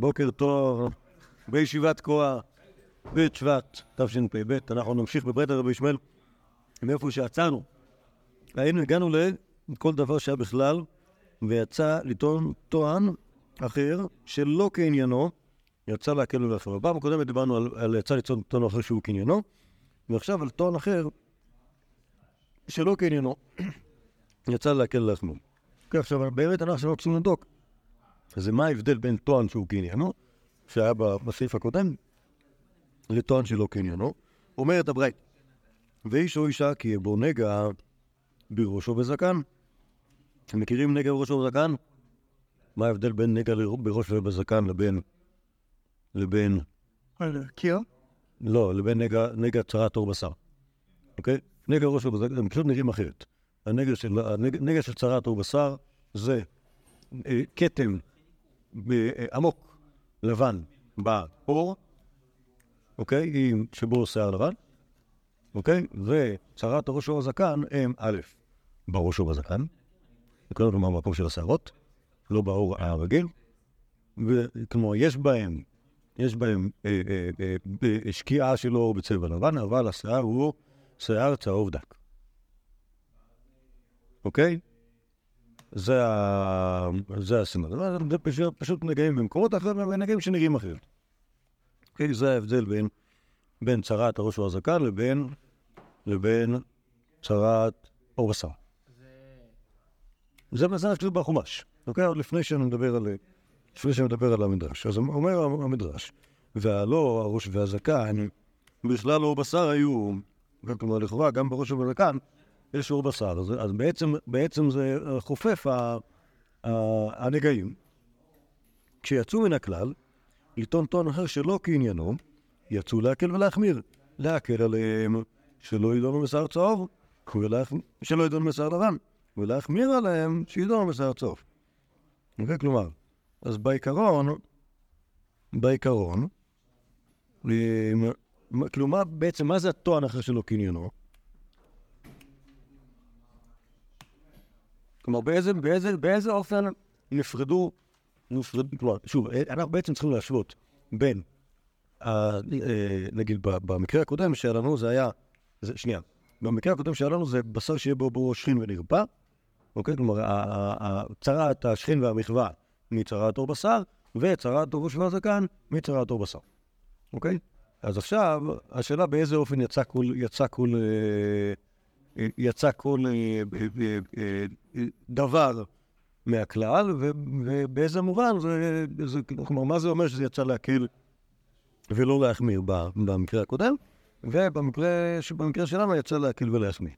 בוקר טוב, בישיבת תקוע, ב' שבט, תשפ"ב. אנחנו נמשיך בברית הרבי ישמעאל מאיפה שעצרנו. היינו, הגענו לכל דבר שהיה בכלל, ויצא לטעון טוען אחר שלא כעניינו, יצא להקל ולהפר. בפעם הקודמת דיברנו על, על יצא לטעון טוען אחר שהוא כעניינו, ועכשיו על טוען אחר שלא כעניינו, יצא להקל ולהחמיר. עכשיו, באמת אנחנו רוצים לבדוק. אז מה ההבדל בין טוען שהוא קניינו, שהיה בסעיף הקודם, לטוען שלא קניינו? אומרת הברית, ואיש או אישה כי בו נגע בראשו בזקן. אתם מכירים נגע בראשו בזקן? מה ההבדל בין נגע בראש ובזקן לבין... לבין... קיר? לא, לבין נגע, נגע צרת עור בשר. אוקיי? נגע ראש ובזקן, הם פשוט נראים אחרת. הנגע של, הנגע של צרת עור בשר זה אה, כתם עמוק לבן בעור, אוקיי? שבו שיער לבן, אוקיי? וצרת הראש ובזקן הם א', בראש ובזקן, כלומר במקום של השערות, לא בעור הרגיל, וכלומר יש בהם, יש בהם אה, אה, אה, שקיעה של אור בצבע לבן, אבל השיער הוא שיער צהוב דק. אוקיי? זה. זה הסימן. זה פשוט, נגעים במקומות אחרים, ונגעים שנראים אחרת. אוקיי? זה ההבדל בין, בין צרת הראש והזקן לבין, לבין צרת עור בשר. זה זה כתוב בחומש, אוקיי? עוד לפני שאני מדבר על, לפני שאני מדבר על המדרש. אז אומר המדרש, והלא הראש והזקן, בכלל עור בשר היו, כלומר לכאורה גם בראש ובזקן, יש עור בשר, אז, אז בעצם, בעצם זה חופף ה, ה, הנגעים. כשיצאו מן הכלל, לטעון טון אחר שלא כעניינו, יצאו להקל ולהחמיר. להקל עליהם שלא ידונו בשר צהוב, שלא ידונו בשר לבן, ולהחמיר עליהם שידונו בשר צהוב. אוקיי? כלומר, אז בעיקרון, בעיקרון, כלומר, בעצם, מה זה הטוען אחר שלא קניינו? כלומר, באיזה, באיזה, באיזה אופן נפרדו, נפרדו, כלומר, שוב, אנחנו בעצם צריכים להשוות בין, ה, אה, נגיד, במקרה הקודם שהיה לנו זה היה, זה, שנייה, במקרה הקודם שהיה לנו זה בשר שיהיה בו בו שכין ונרפא, אוקיי? כלומר, צרת השכין והמחווה מצרת עור בשר, וצרת עור ראש והזקן מצרת עור בשר, אוקיי? אז עכשיו, השאלה באיזה אופן יצא כל, יצא כל, אה, יצא כל אה, אה, אה, דבר מהכלל, ובאיזה מובן זה, זה, כלומר, מה זה אומר שזה יצא להקל ולא להחמיר במקרה הקודם, ובמקרה שלנו יצא להקל ולהחמיר,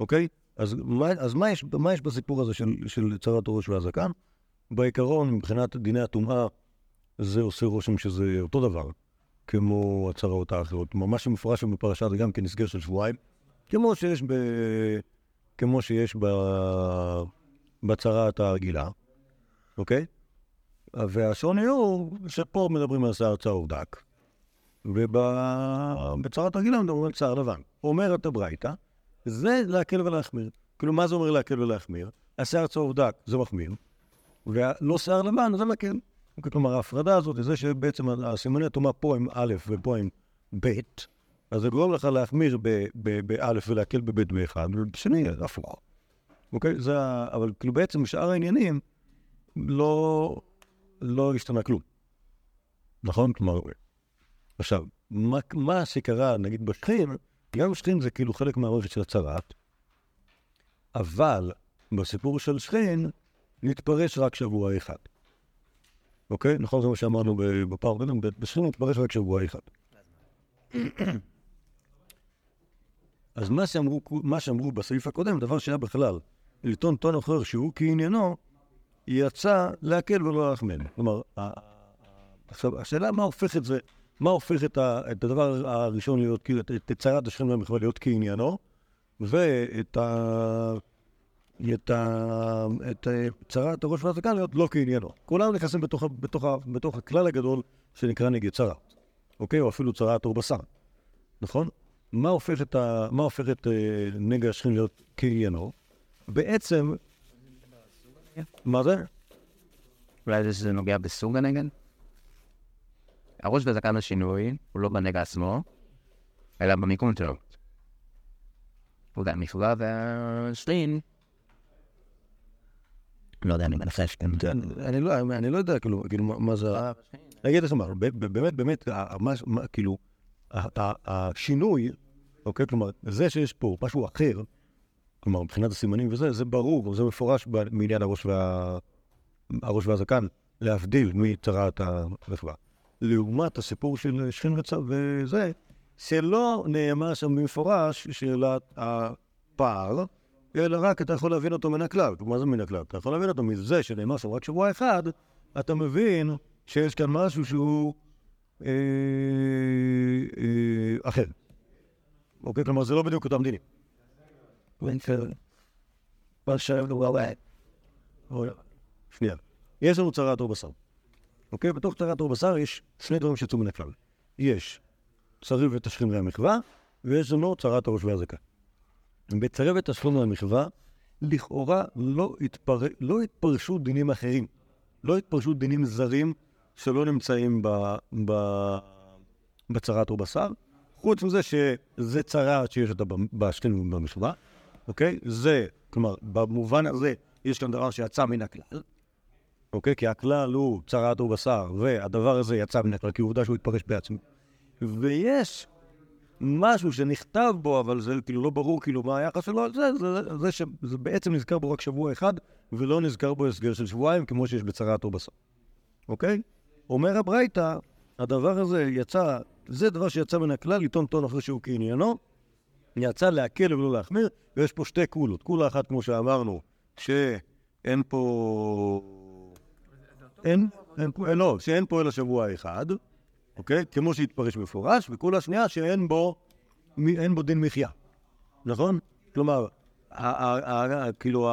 אוקיי? אז, מה, אז מה, יש, מה יש בסיפור הזה של, של צרת הראש והזקן? בעיקרון, מבחינת דיני הטומאה, זה עושה רושם שזה אותו דבר, כמו הצרות האחרות. ממש מפורש בפרשה זה גם כן הסגר של שבועיים. כמו שיש, ב... כמו שיש ב... בצרת הרגילה, אוקיי? והשוני הוא שפה מדברים על שיער צהוב דק, ובצרת הרגילה מדברים על שיער לבן. אומרת הברייתא, זה להקל ולהחמיר. כאילו, מה זה אומר להקל ולהחמיר? השיער צהוב דק זה מחמיר, ולא שיער לבן זה מקל. כלומר, ההפרדה הזאת, זה שבעצם הסימני הטומאה פה הם א' ופה הם ב', אז זה גורם לך להחמיר באלף ולהקל בבית באחד, ובשני הפוך. אוקיי? זה ה... אבל כאילו בעצם שאר העניינים לא, לא השתנה כלום. נכון? כלומר, עכשיו, מה, מה שקרה, נגיד בשכין, גם שכין זה כאילו חלק מהמערכת של הצרת, אבל בסיפור של שכין נתפרש רק שבוע אחד. אוקיי? נכון? זה מה שאמרנו בפעם הקודמת, בשכין נתפרש רק שבוע אחד. אז מה שאמרו, מה שאמרו בסעיף הקודם, דבר שהיה בכלל, לטעון טון אחר שהוא כעניינו, יצא להקל ולא להחמן. כלומר, עכשיו, השאלה מה הופך את זה, מה הופך את, ה, את הדבר הראשון להיות, כאילו, את צרת השכם והמחווה להיות כעניינו, ואת ה... את, ה... את צרת הראש והזקן להיות לא כעניינו. כולם נכנסים בתוך, בתוך, בתוך הכלל הגדול שנקרא נגד צרת, אוקיי? או אפילו צרת עור בשר, נכון? מה הופך את, ה... מה הופך את אה, נגע השכין להיות קריינו? בעצם... מה זה? אולי זה שזה נוגע בסוג הנגן? הראש והזקן השינוי הוא לא בנגע עצמו, אלא במיקום שלו. והמכללה והשרין, לא יודע, אני מנחש, כן. אני לא, אני לא יודע, כאילו, כאילו, מה- זה... ה- אני אגיד לך מה, באמת, באמת, כאילו, השינוי, אוקיי, כלומר, זה שיש פה משהו אחר, כלומר, מבחינת הסימנים וזה, זה ברור, זה מפורש מעניין הראש וה... הראש והזקן, להבדיל מצרת הרפואה. לעומת הסיפור של שכין רצה וזה, שלא נאמר שם במפורש שאלת הפער, אלא רק אתה יכול להבין אותו מן הכלל. מה זה מן הכלל? אתה יכול להבין אותו מזה שנאמר שם רק שבוע אחד, אתה מבין שיש כאן משהו שהוא אחר. אוקיי? כלומר, זה לא בדיוק אותם דינים. שנייה. יש לנו צרת עור בשר. אוקיי? בתוך צרת עור בשר יש שני דברים שיצאו מן הכלל. יש צריב ותשכין והמחווה, ויש לנו צרת הראש והזקה. בצרב ותשכין והמחווה, לכאורה לא, התפר... לא התפרשו דינים אחרים. לא התפרשו דינים זרים שלא נמצאים ב... ב... בצרת עור בשר, חוץ מזה שזה צרת שיש אותה ב- בשכין ובמחווה, אוקיי? זה, כלומר, במובן הזה יש כאן דבר שיצא מן הכלל. אוקיי? כי הכלל הוא צרת עור בשר, והדבר הזה יצא מן הכלל, כי עובדה שהוא התפרש בעצמו. ויש משהו שנכתב בו, אבל זה כאילו לא ברור כאילו מה היחס שלו זה, זה, זה, זה שזה בעצם נזכר בו רק שבוע אחד, ולא נזכר בו הסגר של שבועיים, כמו שיש בצרת עור בשר. אוקיי? אומר הברייתא, הדבר הזה יצא, זה דבר שיצא מן הכלל, עיתון טון אחרי שהוא כעניינו, יצא להקל ולא להחמיר, ויש פה שתי קולות. קולה אחת, כמו שאמרנו, שאין פה... אין, אין, פה- לא, שאין פה אלא שבוע אחד, אוקיי? כמו שהתפרש במפורש, וקולה שנייה שאין בו, אין בו דין מחיה, נכון? כלומר, כאילו,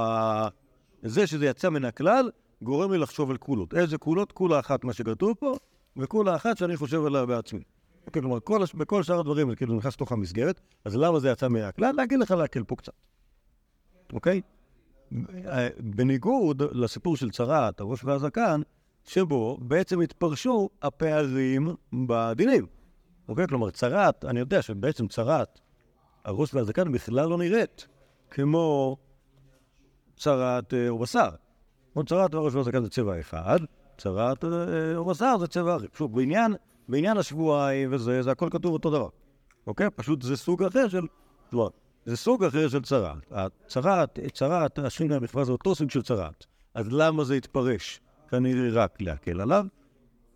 זה שזה יצא מן הכלל, גורם לי לחשוב על קולות. איזה קולות? קולה אחת, מה שכתוב פה, וקולה אחת שאני חושב עליה בעצמי. אוקיי, כלומר, כל, בכל שאר הדברים זה כאילו נכנס לתוך המסגרת, אז למה זה יצא מהכלל? להגיד לך להקל פה קצת, אוקיי? אה, בניגוד לסיפור של צרת, הראש והזקן, שבו בעצם התפרשו הפערים בדינים. אוקיי? כלומר, צרת, אני יודע שבעצם צרת, הראש והזקן בכלל לא נראית כמו אה, או בשר. צרת הראש והזקן זה צבע אחד, צרת אה, או בשר זה צבע אחר. שוב, בעניין, בעניין השבועיים וזה, זה הכל כתוב אותו דבר. אוקיי? פשוט זה סוג אחר של... כלומר, זה סוג אחר של צרת. הצרת, צרת, השכין והמחווה זה אותו סוג של צרת. אז למה זה התפרש? כנראה רק להקל עליו.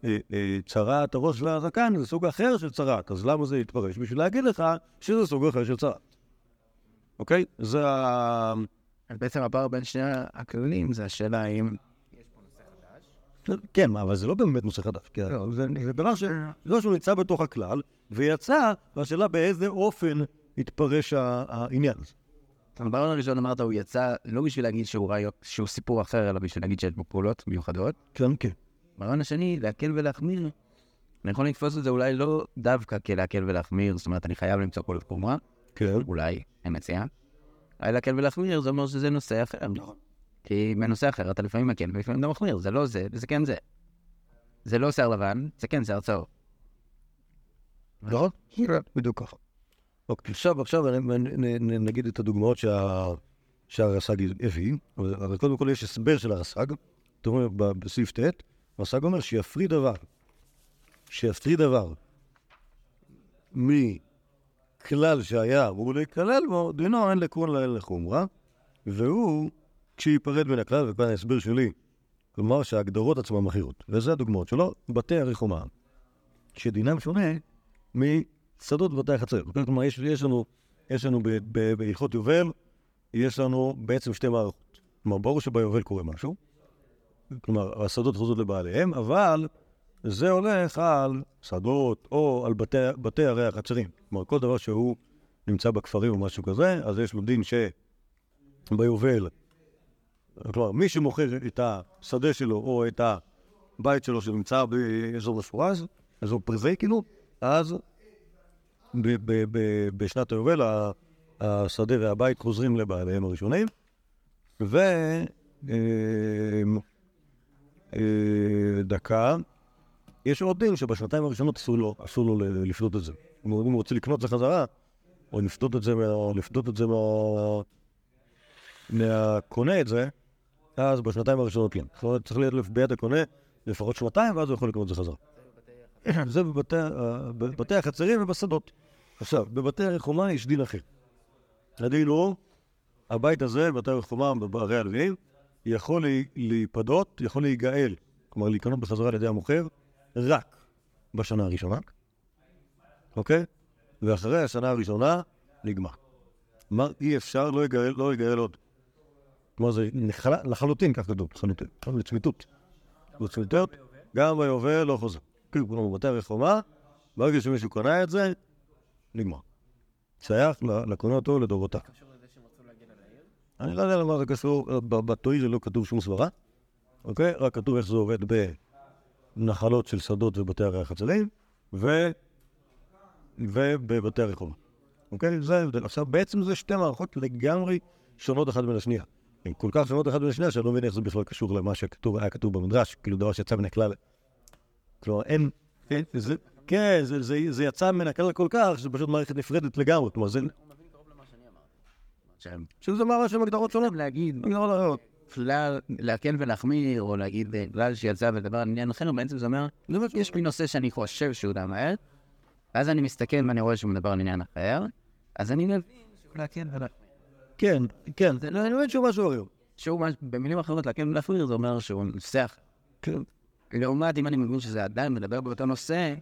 אה, אה, צרת הראש והזקן זה סוג אחר של צרת, אז למה זה התפרש? בשביל להגיד לך שזה סוג אחר של צרת. אוקיי? זה ה... אז בעצם הפער בין שני הכללים זה השאלה האם... כן, אבל זה לא באמת נושא חדש. כי זה זה דבר ש... זה שהוא נמצא בתוך הכלל, ויצא, והשאלה באיזה אופן התפרש העניין הזה. ברעיון הראשון אמרת, הוא יצא לא בשביל להגיד שהוא רעיון- שהוא סיפור אחר, אלא בשביל להגיד שיש בו פעולות מיוחדות. כן, כן. ברעיון השני, להקל ולהחמיר, אני יכול לתפוס את זה אולי לא דווקא כלהקל ולהחמיר, זאת אומרת, אני חייב למצוא כל חומרה, כן. אולי, אני מציע. להקל ולהחמיר, זה אומר שזה נושא אחר. כי בנושא אחר אתה לפעמים מקל ולפעמים גם מחמיר, זה לא זה, וזה כן זה. זה לא שיער לבן, זה כן שיער צהוב. נכון? בדיוק ככה. אוקיי, עכשיו, עכשיו נגיד את הדוגמאות שה- שהרס"ג הביא, אבל קודם כל יש הסבר של הרס"ג, אתה אומר בסעיף ט', הרס"ג אומר שיפריד דבר, שיפריד דבר מכלל שהיה אמור להיכלל בו, דינו אין לקרון לאל לחומרה, והוא כשייפרד מן הכלל, וכאן ההסבר שלי, כלומר שההגדרות עצמן מכירות, וזה הדוגמאות שלו, בתי הריחומה, שדינם שונה משדות בבתי החצר. כלומר, יש, יש לנו, יש לנו בהלכות יובל, יש לנו בעצם שתי מערכות. כלומר, ברור שביובל קורה משהו, כלומר, השדות חוזרות לבעליהם, אבל זה הולך על שדות או על בתי, בתי ערי החצרים. כלומר, כל דבר שהוא נמצא בכפרים או משהו כזה, אז יש לו דין שביובל, כלומר, מי שמוכר את השדה שלו או את הבית שלו שנמצא באזור מפורז, אזור פרזי כאילו, אז ב- ב- ב- בשנת היובל השדה והבית חוזרים לבעליהם הראשונים, ו... אה, אה, דקה. יש עוד דין שבשנתיים הראשונות אסור לו, אסור לו לפדות את זה. אם הוא רוצה לקנות את זה חזרה, או לפדות את זה, מה- לפדות את זה מה... מהקונה את זה, אז בשנתיים הראשונות כן. זאת אומרת, צריך להיות ביד הקונה לפחות שנתיים, ואז הוא יכול לקנות את זה חזרה. זה בבתי, החצרים ובשדות. עכשיו, בבתי הרחומה יש דין אחר. הדין הוא, הבית הזה, בבתי הרחומה, בערי הלווים, יכול להיפדות, יכול להיגאל, כלומר להיקנות בחזרה על ידי המוכר, רק בשנה הראשונה, אוקיי? ואחרי השנה הראשונה, נגמר. כלומר, אי אפשר, לא יגאל, לא יגאל עוד. כלומר, זה נחל- לחלוטין, כך כתוב, לחלוטין, לצמיתות. לצמיתות, גם ביובל לא חוזר. כאילו, כלומר, בבתי הרחומה, ברגע שמישהו קונה את זה, נגמר. שייך לקונה אותו לדורותיו. אני לא יודע למה זה קשור, ב- בתוהי זה לא כתוב שום סברה, אוקיי? רק כתוב איך זה עובד בנחלות של שדות ובתי הרי החצרים, ו... ובבתי הרחומה. אוקיי? זה ההבדל. עכשיו, בעצם זה שתי מערכות לגמרי שונות אחת מן השנייה. הן כל כך שונות אחת מן השנייה, שאני לא מבין איך זה בכלל קשור למה שכתוב, היה כתוב במדרש, כאילו דבר שיצא מן הכלל. כלומר, אין... זה, כן, זה, זה, זה יצא מן הכלל כל כך, שזה פשוט מערכת נפרדת לגמרי. כלומר, זה... שהם שזה מערכת של הגדרות שונות. להגיד, הגדרות אחרות. כלל, להקל ולהחמיר, או להגיד אה, כלל שיצא ולדבר על עניין אחר, בעצם זה אומר, יש לי נושא שאני חושב שהוא דמר, ואז אני מסתכל ואני רואה שהוא מדבר על עניין אחר, אז אני מבין שהוא להקל ולהחמיר. כן, כן, זה- אני מבין שהוא משהו אחר. שהוא, במילים אחרות, להקל ולהחמיר, זה אומר שהוא אחר. כן. לעומת אם אני מבין שזה עדיין מדבר באותו נושא,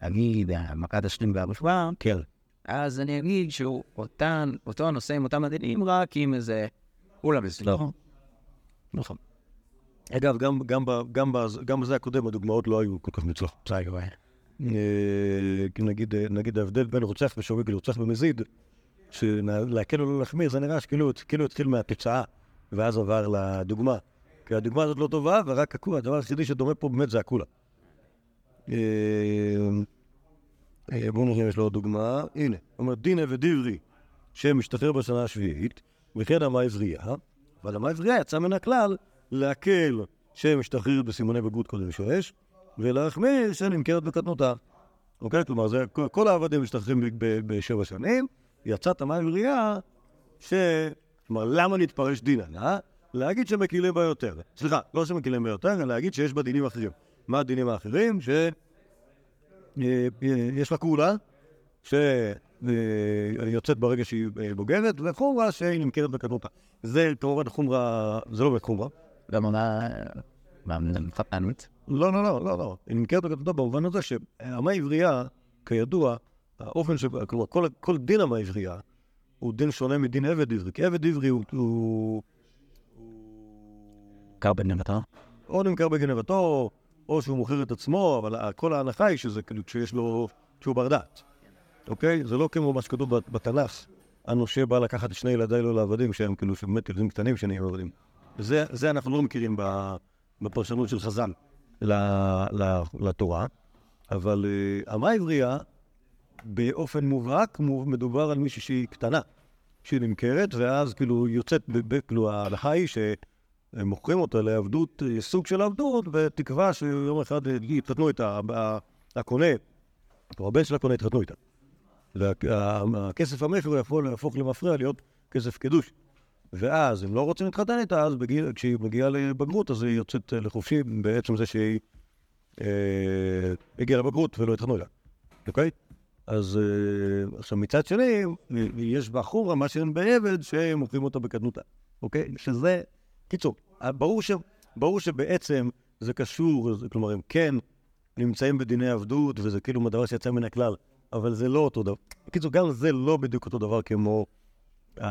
אגיד, אה, מכת השלים והרפואה, כן. אז אני אגיד שהוא אותו הנושא עם אותם הדינים, רק עם איזה אולה מסוים. נכון. אגב, גם, גם, גם, גם בזה הקודם הדוגמאות לא היו כל כך מוצלחות. אה, נגיד, אה, נגיד ההבדל בין רוצח ושוגג לרוצח במזיד, שלהקל או לא להחמיר, זה נראה שכאילו כאילו התחיל מהתוצאה, ואז עבר לדוגמה. כי הדוגמה הזאת לא טובה, ורק הקולה, הדבר היחידי שדומה פה באמת זה הקולה. אה, בואו נראה אם יש לו עוד דוגמה. הנה, אומר דינא ודברי, שמשתחרר בשנה השביעית, וכן אמה עברייה, אבל אמה עברייה יצא מן הכלל להקל שמשתחררת בסימוני בגרות קודם שש, ולהחמיר שנמכרת בקטנותה. אוקיי? כלומר, זה, כל- העבדים משתחררים בשבע שנים, יצאת אמה עברייה, ש... כלומר, למה נתפרש דינן, אה? להגיד שמקילים בה יותר. סליחה, לא שמקילים בה יותר, אלא להגיד שיש בה דינים אחרים. מה הדינים האחרים? ש... אה, אה, יש לה כולה, שיוצאת ברגע שהיא אה, בוגרת, וחומרה שהיא נמכרת בקטנותה. זה כמובן חומרה, זה לא באמת חומרה. גם. מה, חתנות? לא, לא, לא, לא, לא. היא נמכרת בקטנותה במובן הזה שאמה עברייה, כידוע, האופן ש... כלומר, כל, כל דין אמה עברייה הוא דין שונה מדין עבד עברי, כי עבד עברי הוא... קר בנמתו? או נמכר בגנבתו, או שהוא מוכר את עצמו, אבל כל ההנחה היא שזה כאילו כשיש לו, שהוא בר דעת, אוקיי? זה לא כמו מה שכתוב בת- בתנ"ך, הנושה בא לקחת שני ילדיי לו לעבדים, שהם כאילו באמת ילדים קטנים שנהיים עבדים. זה, זה אנחנו לא מכירים בפרשנות של חז"ל לתורה, אבל אה, אמה עברייה, באופן מובהק, מו- מדובר על מישהי שהיא קטנה, שהיא נמכרת, ואז כאילו יוצאת, כאילו ההלכה היא ש... הם מוכרים אותה לעבדות, אה, סוג של עבדות, בתקווה שיום אחד אה, יתחתנו איתה, הקונה, או הבן של הקונה יתחתנו איתה. והכסף המכר יכול להפוך למפרע להיות כסף קידוש. ואז, אם לא רוצים להתחתן איתה, אז בגיל, כשהיא מגיעה לבגרות, אז היא יוצאת אה, לחופשי בעצם זה שהיא אה, הגיעה לבגרות ולא התחתנו איתה, אוקיי? אז אה, עכשיו מצד שני, יש בחורה, מה שאין בעבד, שמוכרים אותה בקטנותה, אוקיי? שזה, קיצור, ברור, ש, ברור שבעצם זה קשור, כלומר, הם כן נמצאים בדיני עבדות, וזה כאילו דבר שיצא מן הכלל, אבל זה לא אותו דבר. בקיצור, גם זה לא בדיוק אותו דבר כמו... Uh,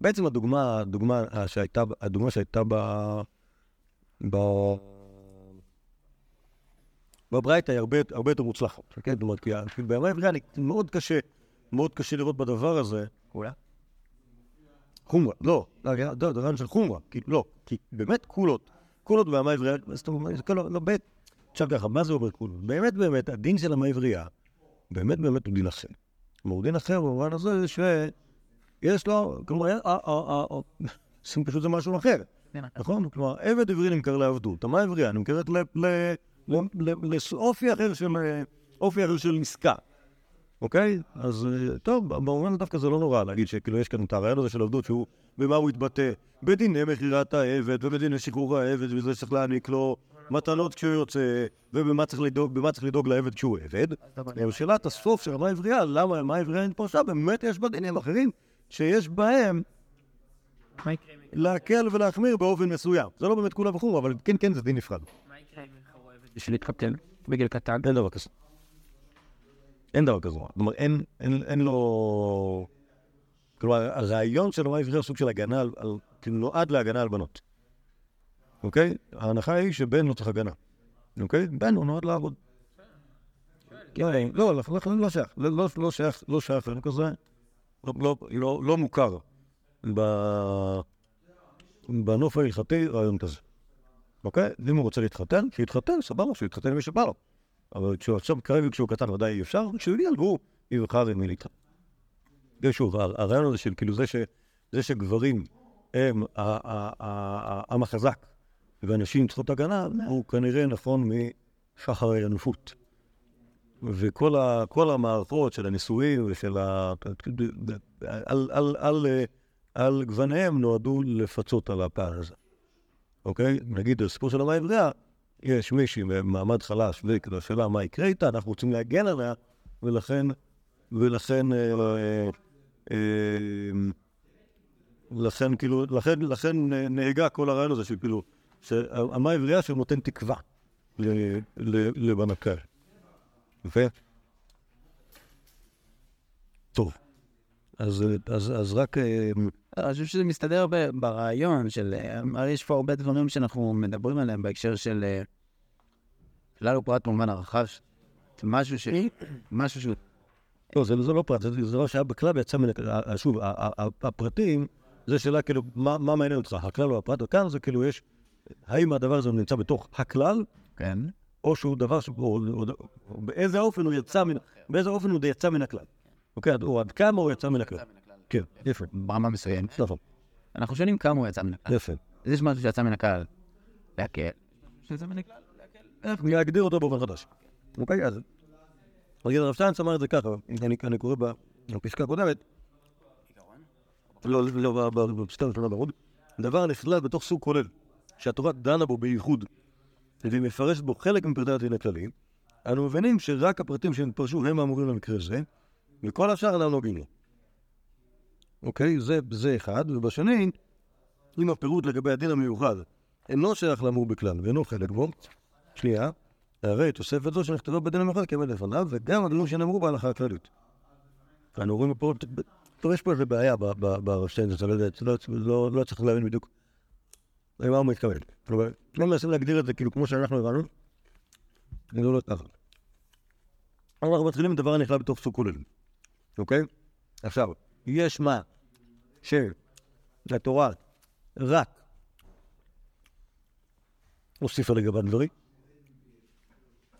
בעצם הדוגמה, הדוגמה אה, שהייתה, הדוגמה שהייתה ב... ב... בברייתא היא הרבה, הרבה יותר מוצלחת, כן? זאת אומרת, כי בימי אני- מאוד קשה, מאוד קשה לראות בדבר הזה כולה? חומרה, לא, לא, לא, לא, של חומרה, כי לא, כי באמת קולות, קולות בימי עברייה, זאת אומרת, זה כאילו, לא, באמת, עכשיו ככה, מה זה אומר קולות? באמת, באמת, הדין של ימי עברייה, באמת, באמת הוא דין אחר. כלומר, הוא דין אחר במובן הזה שיש לו, כלומר, פשוט זה משהו אחר. נכון? כלומר, עבד עברי נמכר לעבדות, אמה עברייה נמכרת לאופי אחר של, אופי אחר של עסקה, אוקיי? אז טוב, במובן דווקא זה לא נורא להגיד שכאילו יש כאן את הרעיון הזה של עבדות שהוא, במה הוא יתבטא? בדיני מכירת העבד ובדיני שחרור העבד וזה שצריך להעניק לו מתנות כשהוא יוצא, ובמה צריך לדאוג, במה צריך לדאוג לעבד כשהוא עבד. שאלת הסוף של המה העברייה, למה המה העברייה אין פרשה, באמת יש בה דינים אחרים שיש בהם להקל ולהחמיר באופן מסוים. זה לא באמת כולה וכו', אבל כן, כן, זה דין נפרד. מה יקרה אם חרוע עבד בשביל להתחתן בגיל קטן? אין דבר כזה. אין דבר כזה. אומרת, אין, אין, אין לו... כלומר, הרעיון של המה העברייה הוא סוג של הגנה על... על כאילו, נועד להגנה על בנות. אוקיי? ההנחה היא שבן לא צריך הגנה. אוקיי? בן הוא נועד לעבוד. כן, לא, לא, לא, לא שייך. לא, לא, לא שייך, לא שייך לנו כזה. לא, מוכר. בנוף ההלכתי רעיון כזה. אוקיי? ואם הוא רוצה להתחתן, שיתחתן, סבבה, שיתחתן עם מי שבא לו. אבל כשהוא עכשיו, כרגע כשהוא קטן ודאי אי אפשר, כשהוא יגיע, הוא יבחר עם מי להתחתן. ושוב, הר- הרעיון הזה של כאילו זה, שגברים הם העם החזק ואנשים צריכות הגנה, הוא כנראה נכון משחר האנושות. וכל ה, המערכות של הנישואים ושל ה... על, על, על, על גווניהם נועדו לפצות על הפער הזה. אוקיי? נגיד, בסיפור של המה העברייה, יש מישהי במעמד חלש, וכאילו השאלה מה יקרה איתה, אנחנו רוצים להגן עליה, ולכן, ולכן, אה, אה, אה, לכן, כאילו, לכן, לכן נהגה כל הרעיון הזה של כאילו, שהמה העברייה שנותן תקווה ל- ל- לבנות כאלה. יפה? טוב. אז, אה, אז, אז רק... אה, אני חושב שזה מסתדר ברעיון של... אה, הרי יש פה הרבה דברים שאנחנו מדברים עליהם בהקשר של אה, כלל ופרט במובן הרחב. משהו ש... משהו שהוא... לא, זה, זה לא פרט, זה, זה דבר שהיה בכלל ויצא מן הכלל. שוב, הפרטים, זה שאלה כאילו, מה, מה מעניין אותך, הכלל או הפרט? וכאן זה כאילו יש, האם הדבר הזה נמצא בתוך הכלל, כן. או שהוא דבר ש... או, או, או, באיזה אופן הוא יצא מן... באיזה אופן הוא יצא מן הכלל. אוקיי, או עד כמה הוא יצא מן הכלל. כן, יפה. ברמה מסוימת. נכון, אנחנו שואלים כמה הוא יצא מן הכלל. יפה. אז יש משהו שיצא מן הכלל להקל. שיצא מן הכלל להקל. להגדיר אותו באופן חדש. אוקיי, אז... נגיד הרב שטיינץ אמר את זה ככה, אני, קורא בפסקה הקודמת, לא, לא, בפסקה הראשונה בעמוד, דבר נכלל בתוך סוג כולל, שהתורה דנה בו בייחוד, והיא מפרשת בו חלק מפרטי הדין הכללי, אנו מבינים שרק הפרטים שנתפרשו הם האמורים למקרה זה, וכל השאר אינם נוגעים לו. אוקיי? זה, זה אחד, ובשני, אם הפירוט לגבי הדין המיוחד אינו שייך לאמור בכלל ואינו חלק בו, שנייה, הרי תוספת זו שנכתבה בדין המיוחד כעמד לפניו, וגם הדברים שנאמרו בהלכה הכללית. אנו רואים פה, טוב, יש פה איזה בעיה ברב יודע, לא- לא לא צריך להבין בדיוק למה הוא מתכוון. כלומר, לא מנסים להגדיר את זה כאילו כמו שאנחנו הבנו, זה לא ככה. אנחנו מתחילים עם דבר הנכלל בתוך סוג כולל, אוקיי? עכשיו, יש מה שהתורה רק הוסיפה לגבי דברים,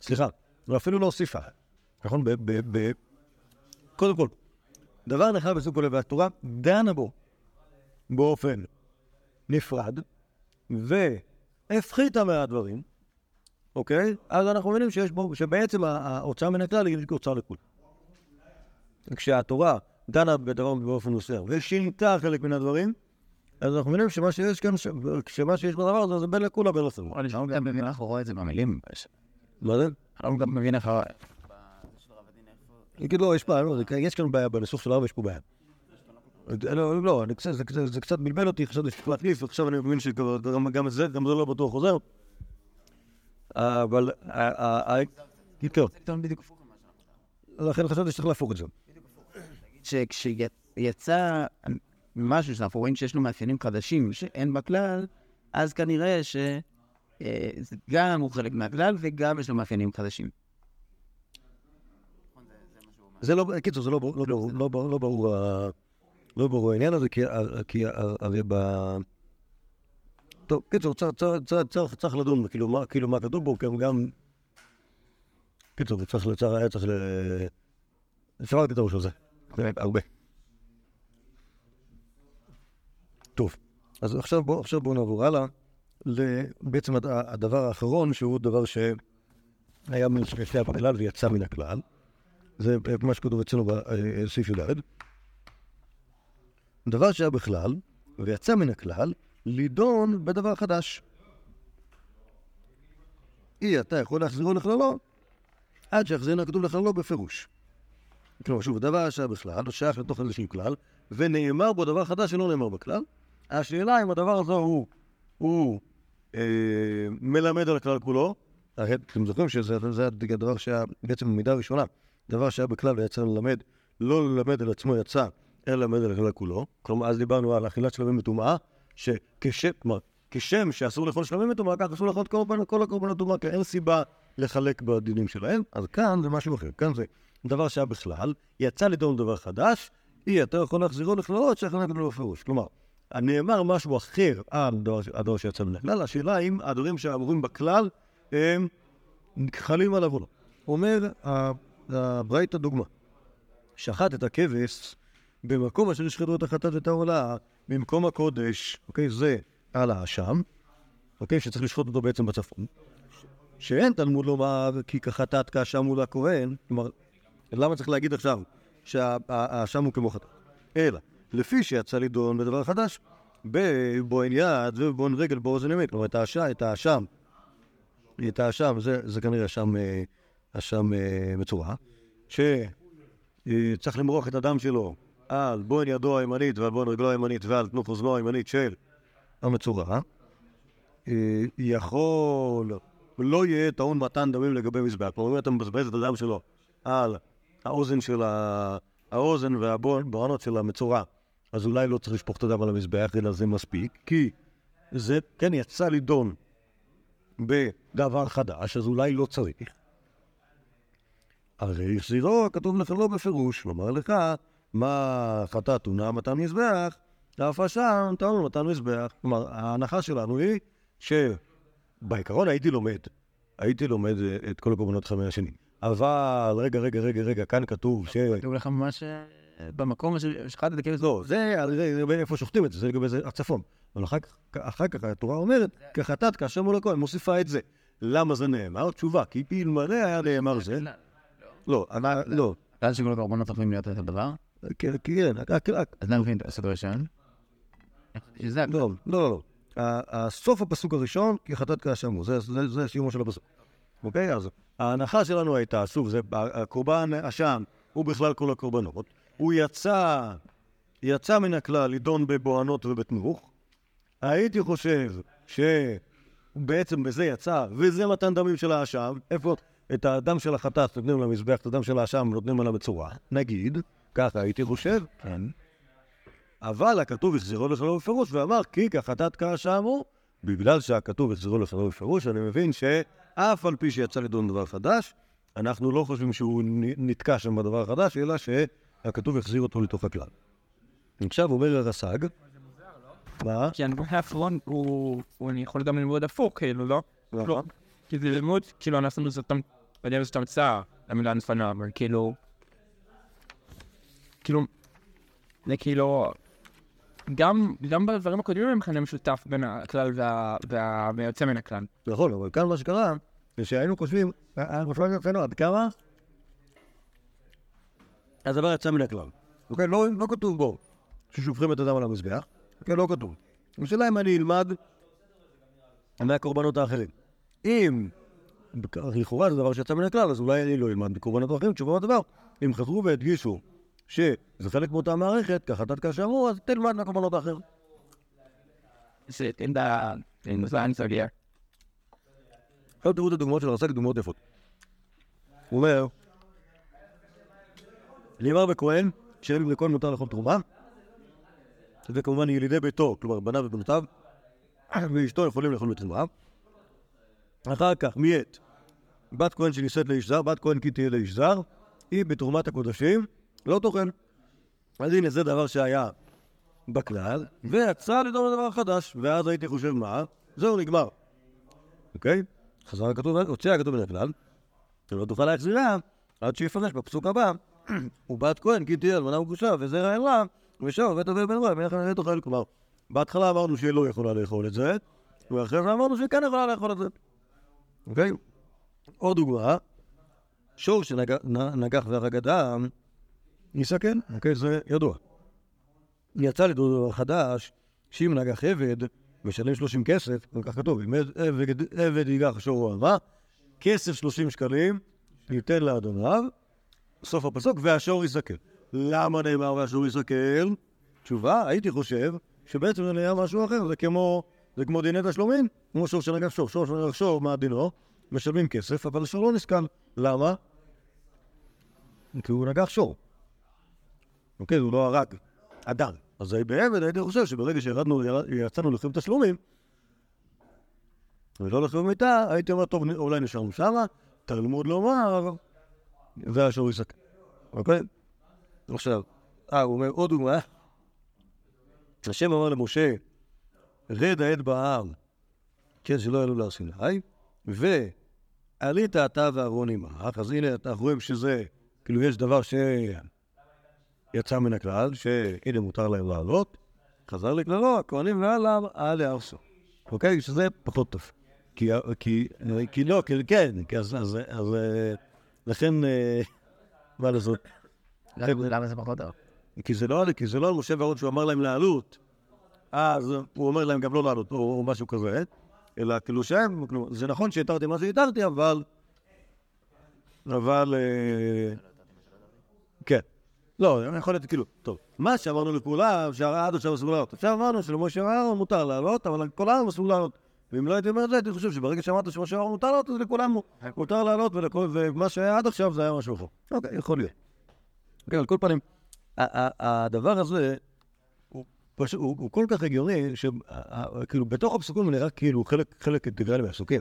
סליחה, הוא אפילו לא הוסיפה, נכון? קודם כל, דבר נכלל בסוג כולל והתורה דנה בו באופן נפרד, והפחיתה מהדברים, אוקיי? אז אנחנו מבינים שיש בו, שבעצם ההוצאה מן הכלל היא הוצאה לכול. כשהתורה דנה בדבר באופן מסוים ושינתה חלק מן הדברים, אז אנחנו מבינים שמה שיש כאן, שמה שיש בדבר הזה זה בין לכולה בין לסבור. אני לא גם מבין איך הוא רואה את זה במילים. מה זה? אני לא גם מבין איך... ה- נגיד, לא, יש בעיה, לא, זה- יש כאן בעיה בניסוח של הרב, יש פה בעיה. לא, לא, אני קצת- זה קצת- זה קצת בלבל אותי, חשבתי שצריך להחליף, ועכשיו אני מבין שגם גם זה, גם זה לא בטוח חוזר. אבל, כן, לכן חשבתי שצריך להפוך את זה. שכשיצא משהו שאנחנו רואים שיש לו מאפיינים חדשים שאין בכלל, אז כנראה שזה גם הוא חלק מהכלל וגם יש לו מאפיינים חדשים. זה לא, קיצור, זה לא ברור, לא ברור, לא ברור, העניין הזה, כי, הרי ב... טוב, קיצור, צריך- לדון, כאילו, מה- כאילו, כתוב בו, גם. קיצור, צריך, צריך, היה צריך ל... שברתי את הראש הזה, באמת, הרבה. טוב, אז עכשיו בואו נעבור הלאה, בעצם הד- הדבר האחרון, שהוא דבר שהיה בכלל ויצא מן הכלל. זה מה שכתוב אצלנו בסעיף י"ד. דבר שהיה בכלל ויצא מן הכלל, לידון בדבר חדש. אי אתה יכול להחזירו לכללו, עד שיחזירנה כתוב לכללו בפירוש. כלומר, שוב, דבר שהיה בכלל, הוא שייך לתוך איזשהו כלל, ונאמר בו דבר חדש שלא נאמר בכלל. השאלה אם הדבר הזה הוא, הוא אה, מלמד על הכלל כולו. הרי אתם זוכרים שזה זה הדבר שהיה בעצם במידה ראשונה, דבר שהיה בכלל ויצא ללמד, לא ללמד על עצמו יצא, אלא על הכלל כולו. כלומר, אז דיברנו על אכילת שלמים בטומאה, שכשם, שאסור לאכול שלמים בטומאה, כך אסור לאכול כל, כל הקורבנות טומאה, כי אין סיבה לחלק בדינים שלהם. אז כאן זה משהו אחר, כאן זה דבר שהיה בכלל, יצא לדון דבר חדש, אי אתה יכול להחזירו לכללות נגדו בפירוש. כלומר, נאמר משהו אחר על הדבר, שיצא מן הכלל, השאלה אם הדברים שאמורים בכלל הם חלים עליו או לא. אומר הברייתא דוגמה, שחט את הכבש במקום אשר ישחטו את החטאת ואת העולה, במקום הקודש, אוקיי, זה על האשם, אוקיי, שצריך לשחוט אותו בעצם בצפון, שאין תלמוד לומר כי כחטאת כאשם מול הכהן, כלומר, למה צריך להגיד עכשיו שהאשם הוא כמו חטאת? אלא, לפי שיצא לדון בדבר חדש, בבוהן יד ובבוהן רגל באוזן ימין, כלומר, את האשם, את האשם, זה, זה כנראה אשם, אה, אשם אה, מצורע, שצריך למרוח את הדם שלו על בוהן ידו הימנית ועל בוהן רגלו הימנית ועל תנוף אוזנו הימנית של המצורע, אה, יכול, לא יהיה טעון מתן דמים לגבי מזבח. כלומר, אם אתה מבזבז את הדם שלו על האוזן של ה... האוזן והבוענות של המצורע, אז אולי לא צריך לשפוך את הדם על המזבח, אלא זה מספיק, כי זה, כן, יצא לדון בדבר חדש, אז אולי לא צריך. הרי החזירו, כתוב לך לא בפירוש, לומר לך, מה חטאת טעונה מתן מזבח, ואף אשם טעון מתן מזבח. כלומר, ההנחה שלנו היא שבעיקרון הייתי לומד, הייתי לומד אה, את כל הקורבנות חמי השני. אבל, רגע, רגע, רגע, רגע, כאן כתוב ש... כתוב לך ממש אה, במקום ששחטת את הכבש. לא, זה, איפה שוחטים את זה, זה לגבי זה הצפון. אבל אחר, כך- התורה אומרת, כחטאת כאשר מול הכהן, מוסיפה את זה. למה זה נאמר? תשובה, כי אלמלא היה נאמר זה... לא, לא. כלל שכל הקורבנות יכולים להיות אותו דבר, כן, כן, אז למה מביאים את הסדר ראשון? שזה הכלל. לא, לא, לא. ה- הסוף הפסוק הראשון, כי חטאת כאשר מול, זה- סיומו של הפסוק. אוקיי? אז ההנחה שלנו הייתה, שוב, זה הקורבן אשם, הוא בכלל כל הקורבנות. הוא יצא, יצא מן הכלל לדון בבוענות ובתנוך. הייתי חושב שבעצם בזה יצא, וזה מתן דמים של האשם. איפה? את הדם של החטאת נותנים למזבח, את הדם של האשם נותנים על המצורע. נגיד, ככה הייתי חושב. כן. אבל הכתוב החזירו לכללו בפירוש, ואמר כי כחטאת כאשם הוא, בגלל שהכתוב החזירו לכללו בפירוש, אני מבין שאף על פי שיצא לדון דבר חדש, אנחנו לא חושבים שהוא נתקע שם בדבר החדש, אלא שהכתוב החזיר אותו לתוך הכלל. עכשיו אומר הרס"ג, מה? כי הנבואה האחרון הוא, הוא- אני יכול גם ללמוד הפוך, כאילו, לא? למה? לא. כי זה לימוד, כאילו, אנחנו זאת בדרך זאת המצאה, למילה הנפנה, אבל כאילו... כאילו... זה כאילו... גם, גם בדברים הקודמים הם מכנה משותף בין הכלל וה- וה- והיוצא מן הכלל. נכון, אבל כאן מה שקרה, זה שהיינו חושבים, אנחנו חושבים אצלנו עד כמה הדבר יצא מן הכלל. אוקיי? לא, לא כתוב בו ששופכים את הדם על המזבח, אוקיי? לא כתוב. השאלה אם אני אלמד מהקורבנות האחרים. אם לכאורה זה דבר שיצא מן הכלל, אז אולי אני לא אלמד מקורבנות אחרים, תשובה בדבר. אם חזרו והדגישו שזה חלק מאותה מערכת, ככה תת כאשר אמרו, אז תלמד מהקורבנות האחרים. עכשיו תראו את הדוגמאות של הרס"ג, דוגמאות יפות. הוא אומר, נאמר בכהן, שאין לכהן מותר לאכול תרומה, וכמובן ילידי ביתו, כלומר בניו ובנותיו, ואשתו יכולים לאכול בתרומה. אחר כך, מיית, בת כהן שנישאת לאיש זר, בת כהן כי תהיה לאיש זר, היא בתרומת הקודשים, לא תאכל. אז הנה, זה דבר שהיה בכלל, ויצא לדור לדבר חדש, ואז הייתי חושב מה? זהו, נגמר. אוקיי? חזר הכתוב, הוציא הכתוב מן הכלל, שלא תוכל להחזירה עד שיפרש בפסוק הבא, ובת כהן כי תהיה אלמנה וגרושה וזרע אין לה, ושם בית אבי בן רואה, מלך הנהלת תאכל. כלומר, בהתחלה אמרנו שהיא לא יכולה לאכול את זה, ואחרי זה אמרנו שהיא כן יכולה לאכול את זה. אוקיי? עוד דוגמה, שור שנגח והרג אדם, יסכן, אוקיי? זה ידוע. יצא לי דבר חדש, שאם נגח עבד, משלם 30 כסף, כך כתוב, אם עבד, ייגח שור הלווה, כסף 30 שקלים, ייתן לאדוניו, סוף הפסוק, והשור יסכל. למה נאמר והשור יסכל? תשובה, הייתי חושב שבעצם זה נהיה משהו אחר, זה כמו, זה כמו דיני תשלומים, כמו שור שנגח שור, שור שנגח שור, מה דינו? משלמים כסף, אבל השור לא נסכל. למה? כי הוא נגח שור. אוקיי, הוא לא הרג אדם. אז בעבד הייתי חושב שברגע שירדנו, יצאנו לחיוב תשלומים, ולא לחיוב מיטה, הייתי אומר, טוב, אולי נשארנו שמה, תלמוד לומר, והשור יסכם. אוקיי? עכשיו, אה, הוא אומר עוד דוגמה. השם אמר למשה, רד העד בהר, כן, שלא יעלו להר סיני, ועלית אתה ואהרון עמך, אז הנה אנחנו רואים שזה, כאילו יש דבר שיצא מן הכלל, שהנה מותר להם לעלות, חזר לכללו, הכהנים ועליו, על יהרסו. אוקיי? שזה פחות טוב. כי, כי, כי לא, כי כן, כי אז, אז, אז לכן, מה לעשות? למה זה פחות טוב? כי זה לא, כי זה לא על משה ואהרון שהוא אמר להם לעלות, אז הוא אומר להם גם לא לעלות, או, או משהו כזה, אלא כאילו שהם, כאילו, זה נכון שהתרתי מה שהתרתי, אבל... אבל... אה, כן. לא, יכול להיות כאילו, טוב, מה שאמרנו לכולם, שעד עכשיו אסור לעלות. עכשיו אמרנו שלמשה ואהרון מותר לעלות, אבל העם אסור לעלות. ואם לא הייתי אומר את זה, הייתי חושב שברגע שאמרת שמשה ואהרון מותר לעלות, אז לכולם מותר לעלות, ומה שהיה עד עכשיו זה היה משהו אחר. אוקיי, יכול להיות. כן, על כל פנים, הדבר הזה, הוא, כל כך הגיוני, שכאילו בתוך הפסוקים הוא נראה כאילו חלק, אינטגרלי מהפסוקים.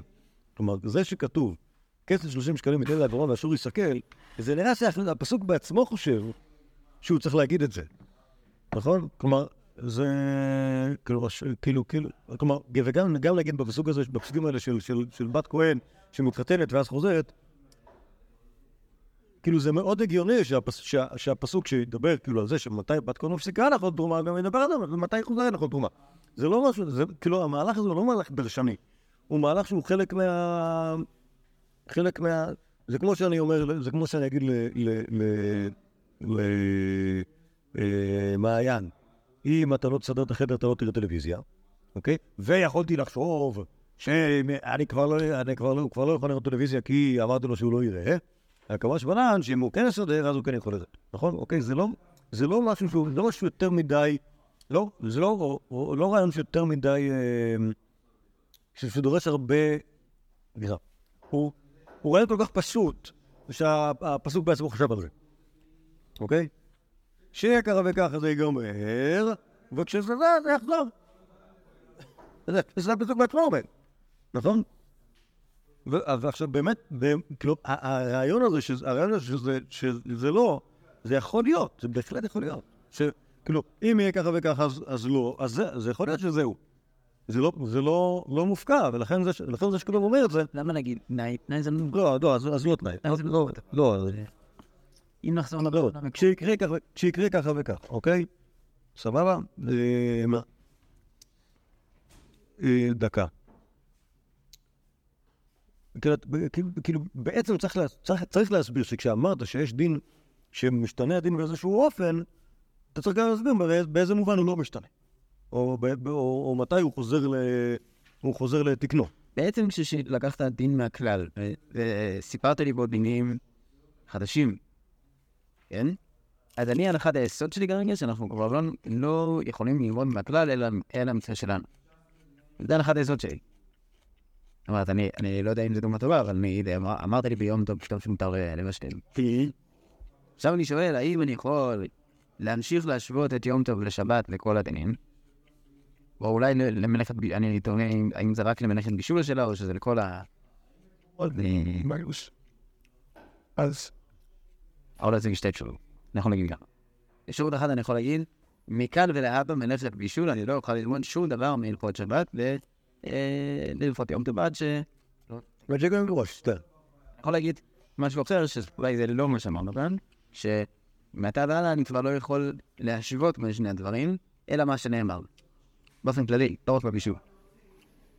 כלומר, זה שכתוב, כסף 30 שקלים ייתן לעבורם ואשור יסכל, זה נראה שהפסוק בעצמו חושב שהוא צריך להגיד את זה, נכון? כלומר, זה כאילו, כאילו, כאילו, כלומר, וגם גם להגיד בפסוק הזה, בפסוקים האלה של, של, של בת כהן שמתחתנת ואז חוזרת, כאילו זה מאוד הגיוני שהפס, שה, שהפסוק שידבר כאילו על זה שמתי בת כהן מפסיקה לאכול תרומה, גם ידבר על זה, היא חוזרת לאכול תרומה. זה לא משהו, זה, כאילו המהלך הזה הוא לא מהלך דרשני, הוא מהלך שהוא חלק מה... חלק מה... זה כמו שאני אומר, זה כמו שאני אגיד ל... ל... ל... למעיין, אם אתה לא תסדר את החדר אתה לא תראה טלוויזיה, אוקיי? ויכולתי לחשוב שאני כבר לא, אני כבר לא, כבר לא יכול לראות טלוויזיה כי אמרתי לו שהוא לא יראה. הקמ"ש בנן, שאם הוא כן יסדר, אז הוא כן יכול לראות. נכון? אוקיי? זה לא, זה לא משהו שהוא, לא משהו יותר מדי, לא, זה לא, לא רעיון שיותר מדי, אה, שדורש הרבה, סליחה, הוא, הוא רעיון כל כך פשוט, שהפסוק בעצמו חשב על זה, אוקיי? שיהיה ככה וככה זה ייגמר, וכשזה זה, זה יחזור. זה הפסוק בעצמו אומר, נכון? ועכשיו באמת, כאילו, הרעיון הזה, הרעיון הזה שזה, שזה לא, זה יכול להיות, זה בהחלט יכול להיות. שכאילו, אם יהיה ככה וככה, אז, אז לא, אז זה, זה יכול להיות שזהו. זה לא, זה לא, לא מופקע, ולכן זה, זה שכולם אומר את זה. למה נגיד תנאי? תנאי זה לא... לא, אז, אז לא תנאי. לא, לא. אם נחזור לדבר. כשיקרה ככה וככה, אוקיי? סבבה? דקה. כאילו, בעצם צריך, צריך, צריך להסביר שכשאמרת שיש דין שמשתנה הדין באיזשהו אופן, אתה צריך גם להסביר באיזה מובן הוא לא משתנה. או, או, או, או מתי הוא חוזר, ל, הוא חוזר לתקנו. בעצם כשלקחת דין מהכלל וסיפרת לי בו דינים חדשים, כן? אז אני, הנחת היסוד שלי כרגע, שאנחנו כבר לא, לא יכולים ללמוד מהכלל, אלא, אלא המצווה שלנו. זה הנחת היסוד שלי. אמרת, אני, אני לא יודע אם זו דוגמה טובה, אבל אני, אמר, אמרת לי ביום טוב פתאום שמותר לבשל. עכשיו אני שואל, האם אני יכול להמשיך להשוות את יום טוב לשבת לכל הדינים? או אולי למלאכת, אני תוהה האם זה רק למלאכת בישול שלה, או שזה לכל ה... אז... יכול להציג שתי תשובות. אני יכול להגיד ככה. אפשרות אחת אני יכול להגיד, מכאן ולהבא מלאכת בישול, אני לא אוכל ללמוד שום דבר מהלכות שבת, ללפות יום טבעת ש... גם ראש, כן. יכול להגיד משהו אחר, שאולי זה לא מה שאמרנו כאן, שמעתה והלאה אני כבר לא יכול להשוות בין שני הדברים, אלא מה שנאמר. באופן כללי, לא רק בבישול.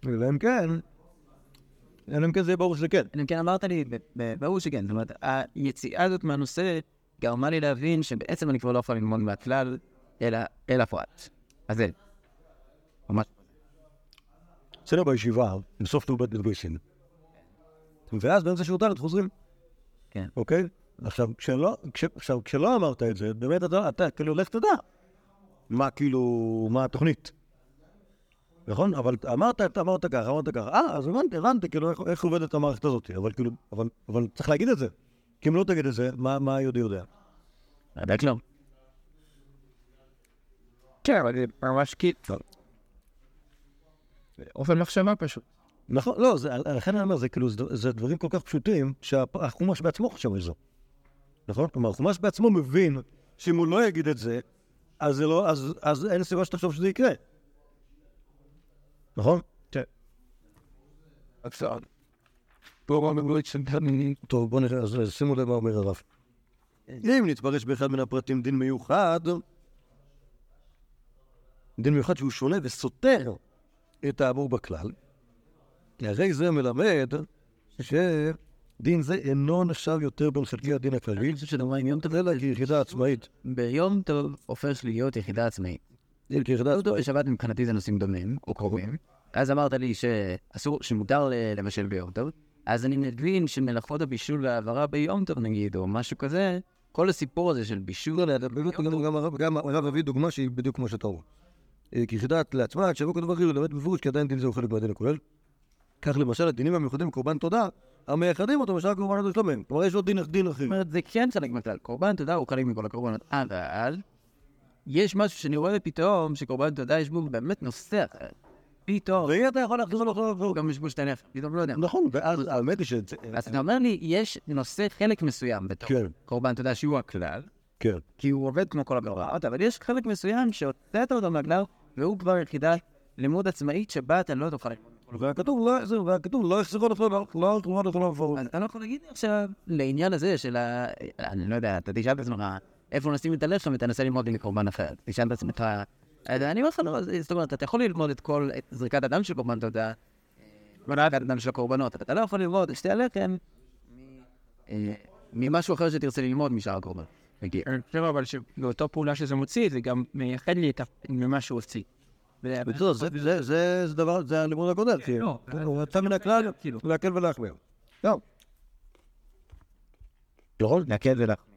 אלא אם כן, אלא אם כן זה יהיה ברור שזה כן. אלא אם כן אמרת לי, ברור שכן. זאת אומרת, היציאה הזאת מהנושא גרמה לי להבין שבעצם אני כבר לא יכול ללמוד מהכלל, אלא אל הפרט. אז זה. ממש. אצלנו בישיבה, בסוף ט"ו ב' מתגייסים. ואז באמצע שירות ד' חוזרים. כן. אוקיי? עכשיו, כשלא, כש, עכשיו, כשלא אמרת את זה, באמת אתה, אתה כאילו, לך תדע. מה כאילו, מה התוכנית. נכון? אבל אמרת, אתה אמרת ככה, אמרת ככה. אה, אז הבנתי, הבנתי, כאילו, איך, איך עובדת המערכת הזאת. אבל כאילו, אבל, אבל צריך להגיד את זה. כי אם לא תגיד את זה, מה, מה היהודי יודע? בדק לא. כן, אבל זה ממש כאילו... אופן מחשבה פשוט. נכון, לא, זה, לכן אני אומר, זה כאילו, זה, זה דברים כל כך פשוטים, שהחומש בעצמו חושב על זה. נכון? כלומר, החומש בעצמו מבין שאם הוא לא יגיד את זה, אז, לא, אז, אז אין סיבה שתחשוב שזה יקרה. נכון? טוב, בוא נראה, אז שימו לב מה אומר הרב. אם נתפרש באחד מן הפרטים דין מיוחד, דין מיוחד שהוא שונה וסותר את האמור בכלל, כי הרי זה מלמד שדין זה אינו נחשב יותר בין חלקי הדין הכללי, אלא כיחידה עצמאית. ביום טוב הופך להיות יחידה עצמאית. ושבת מבחינתי זה נושאים דומים, או קרובים. אז אמרת לי שאסור, שמותר לבשל ביום טוב, אז אני מבין שמלאכות הבישול וההעברה ביום טוב נגיד, או משהו כזה, כל הסיפור הזה של בישול... לא, לא, באמת, גם- הרב- הביא דוגמה שהיא בדיוק כמו שאתה אומר. אה, כיחידה לעצמה, כשיבוא כדבר אחר, למד בפירוש, כי עדיין דין זה הוא חלק מהדין הכולל. כך למשל, הדינים המיוחדים בקורבן תודה, המייחדים אותו בשאר קורבנות ושלומים. כלומר, יש עוד דין דין אחר. זאת אומרת, זה כן חלק מהכלל. קורבן תודה הוא חלק מכל הקורבנות. אבל יש משהו שאני רואה פתאום, שקורבן תודה יש בו באמת נושא אחר. פתאום, ואם אתה יכול להחזיר לו אחר גם יש בו שתי נפש, פתאום לא יודע. נכון, ואז האמת היא ש... אז אתה אומר לי, יש נושא חלק מסוים בתור כן, קורבן תודה שהוא הכלל, כן. כי הוא עובד כמו כל הקורבנות, אבל יש חלק מסוים שהוצאת אותו מהכלל, והוא כבר יחידה לימוד עצמאית שבה אתה לא תוכל. והכתוב לא יחזיר, והכתוב לא יחזירו לך, לא יחזירו לך בפורום. אז אתה לא יכול להגיד לי עכשיו, לעניין הזה של ה... אני לא יודע, אתה תשאל את עצמך, איפה נשים את הלחם ותנסה ללמוד עם קורבן אחר. תשאל את עצמך, אז אני אומר לך, לא, זאת אומרת, אתה יכול ללמוד את כל, זריקת הדם של קורבן תודה, זריקת הדם של הקורבנות, אבל אתה לא יכול ללמוד את שתי הלחם אה, ממשהו אחר שתרצה ללמוד משאר הקורבן. אני חושב אבל שבאותו פעולה שזה מוציא, זה גם מייחד לי את ממה שהוא הוציא. בקיצור, זה- זה- זה זה דבר, זה הלימוד הקודם, כי לא, הוא יצא מן הכלל, כאילו. להקל ולהחמיר. לא. נכון? להקל ולהחמיר.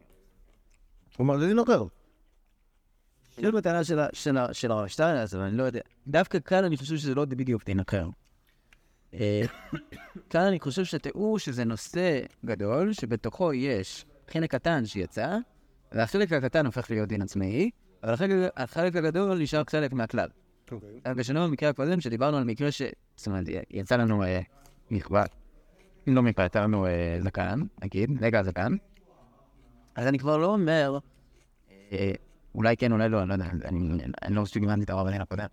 כלומר, זה דין אחר. יש בטענה של הרב שטיינס, אבל אני לא יודע. דווקא כאן אני חושב שזה לא בדיוק דין אחר. אה, כאן אני חושב שהתיאור שזה נושא גדול, שבתוכו יש חלק קטן שיצא, והחלק הקטן הופך להיות דין עצמאי, אבל החלק, החלק הגדול נשאר חלק מהכלל. בשונה במקרה הקודם, שדיברנו על מקרה ש... זאת אומרת, יצא לנו אה, מכבר, אם לא מכבר, יצא לנו אה, זקן, נגיד, רגע זקן, אז אני כבר לא אומר, אה, אולי כן, אולי לא, אני לא יודע, אני לא מספיק הבנתי את הרב הנין הקודם.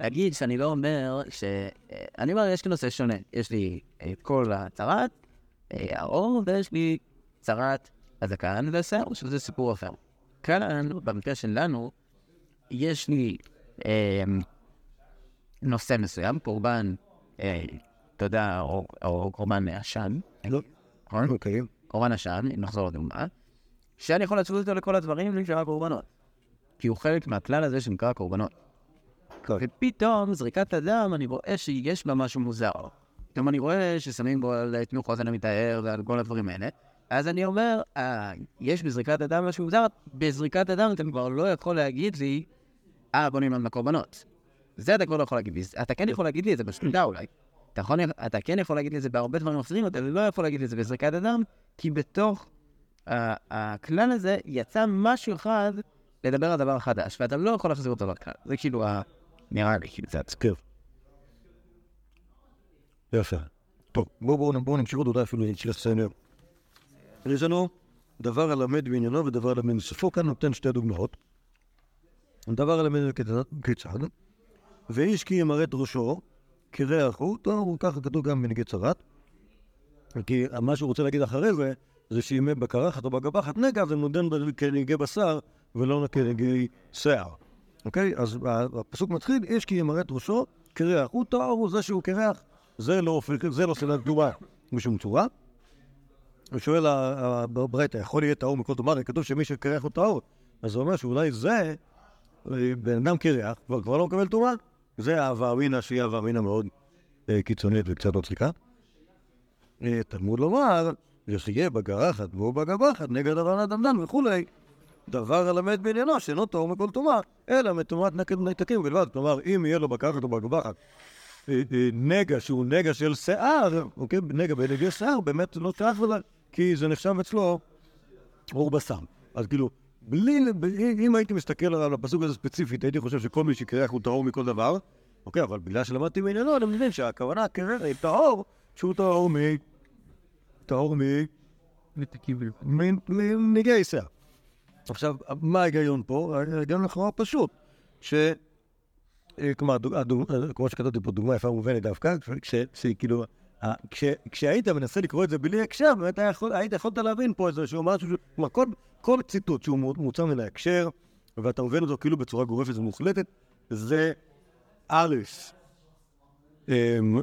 להגיד שאני לא אומר ש... אה, אני אומר, יש לי נושא שונה. יש לי אה, את כל הצרת, אה, האור, ויש לי צרת הזקן והשיער, שזה סיפור אחר. כאן, במקרה שלנו, יש לי אה, נושא מסוים, קורבן, אה, אתה יודע, או, קורבן עשן, לא. נכון? אוקיי. קורבן עשן, אם נחזור לדוגמה, שאני יכול להצמיד אותו לכל הדברים בלי שנקרא קורבנות. כי הוא חלק מהכלל הזה שנקרא קורבנות. כן. ופתאום זריקת הדם, אני רואה שיש בה משהו מוזר. פתאום אני רואה ששמים בו על תנוך חוזן המתאר ועל כל הדברים האלה. אז אני אומר, אה, יש בזריקת הדם משהו מוזר, בזריקת הדם אתה כבר לא יכול להגיד לי, אה, בוא נלמד מהקורבנות. זה אתה כבר לא יכול להגיד לי. אתה כן יכול להגיד לי את זה בשליטה אולי. אתה, יכול, אתה כן יכול להגיד לי את זה בהרבה דברים אחרים, אתה לא יכול להגיד לי את זה בזריקת הדם, כי בתוך ה- הכלל הזה יצא משהו אחד לדבר על דבר חדש, ואתה לא יכול להחזיר אותו לכלל. זה כאילו ה... נראה לי כאילו קצת. כן. יפה. טוב, בואו בואו נמשיך עוד אולי אפילו נצליח לסיים. יש לנו דבר הלמד בעניינו ודבר הלמד מסופו, כאן נותן שתי דוגמאות. דבר הלמד כיצד- ואיש כי ימרט ראשו כריח הוא, טוב, ככה כתוב גם בנגד צרת. כי מה שהוא רוצה להגיד אחרי זה, זה שאם יהיה בקרחת או בגבחת נגע, זה נודן כנגעי בשר ולא כנגעי שיער. אוקיי? אז הפסוק מתחיל, איש כי ימרט ראשו קרח. הוא טהור, הוא זה שהוא קרח, זה לא זה לא בשום צורה. ושואל הברייתא, יכול להיות טהור מכל טומאה? כתוב שמי שקרח הוא טהור. אז הוא אומר שאולי זה, אה, בן אדם קרח, כבר לא מקבל טומאה. זה אהבה אמינא שהיא אהבה אמינא מאוד אה, קיצונית וקצת מצחיקה. תלמוד לומר, וחייה בגרחת והוא בגבחת נגד הרענת דמדן וכולי. דבר הלמד בעניינו שאינו טהור מכל טומאה, אלא מטומאת נקד נתקים בלבד. כלומר, אם יהיה לו בגרחת או בגבחת אה, אה, נגע שהוא נגע של שיער, אוקיי? נגע בנגע שיער, באמת לא שייך לזה, כי זה נחשב אצלו אור בשר. אז כאילו, בלי, אם הייתי מסתכל על הפסוק הזה ספציפית, הייתי חושב שכל מי שקרח הוא טהור מכל דבר, אוקיי, אבל בגלל שלמדתי מעניינו, אני מבין שהכוונה קרח היא טהור, שהוא טהור מ... טהור מ... מנגעי שיער. עכשיו, מה ההיגיון פה? ההיגיון לכאורה פשוט, ש... אה, כלומר, כמו שכתבתי פה, דוגמה יפה ומובנת דווקא, כש- שכאילו, ה- כש- כשהיית מנסה לקרוא את זה בלי הקשר, באמת היית יכולת להבין פה איזשהו משהו, ש- כלומר, כל- ציטוט שהוא מו- מוצא מן ההקשר, ואתה מבין אותו כאילו בצורה גורפת ומוחלטת, זה א', אמ, אה,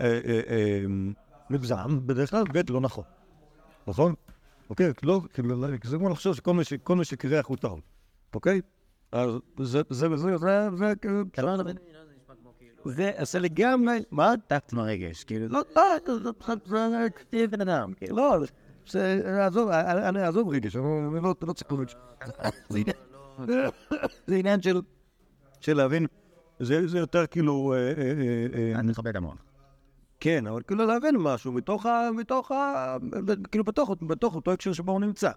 אה, אמ, מגזם, בדרך כלל, ב', לא נכון. נכון? אוקיי? לא, כאילו, זה כמו לחשוב שכל מי ש- כל מי שקרח הוא טהור, אוקיי? אז זה, זה, זה, זה, זה, כאילו, זה עושה לגמרי, מה? טקט מרגש, כאילו, לא, לא, זה- זה- זה- זה כתיב בן אדם, כאילו, לא, זה, עזוב, אני אעזוב רגש, אני לא לא צריך להבין. זה עניין- זה של, להבין, זה זה יותר כאילו, אה, אה, אה, אה, אני מכבד המון. כן, אבל כאילו להבין משהו מתוך ה... מתוך ה... כאילו בתוך, בתוך אותו הקשר שבו הוא נמצא.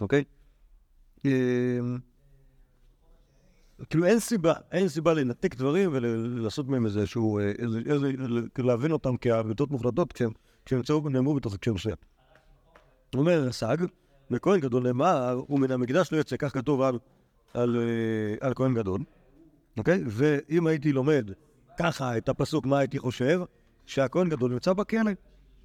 אוקיי? אמ, כאילו אין סיבה, אין סיבה לנתק דברים ולעשות מהם שהוא, אה, איזה, איזה, כאילו להבין אותם כאמיתות מוחלטות כשהם, נאמרו בתוך הקשר מסוים. אומר רס"ג, בכהן גדול נאמר, ומן המקדש לא יצא, כך כתוב אה, על כהן גדול, אוקיי? ואם הייתי לומד ככה את הפסוק, מה הייתי חושב? שהכהן גדול נמצא בכלא,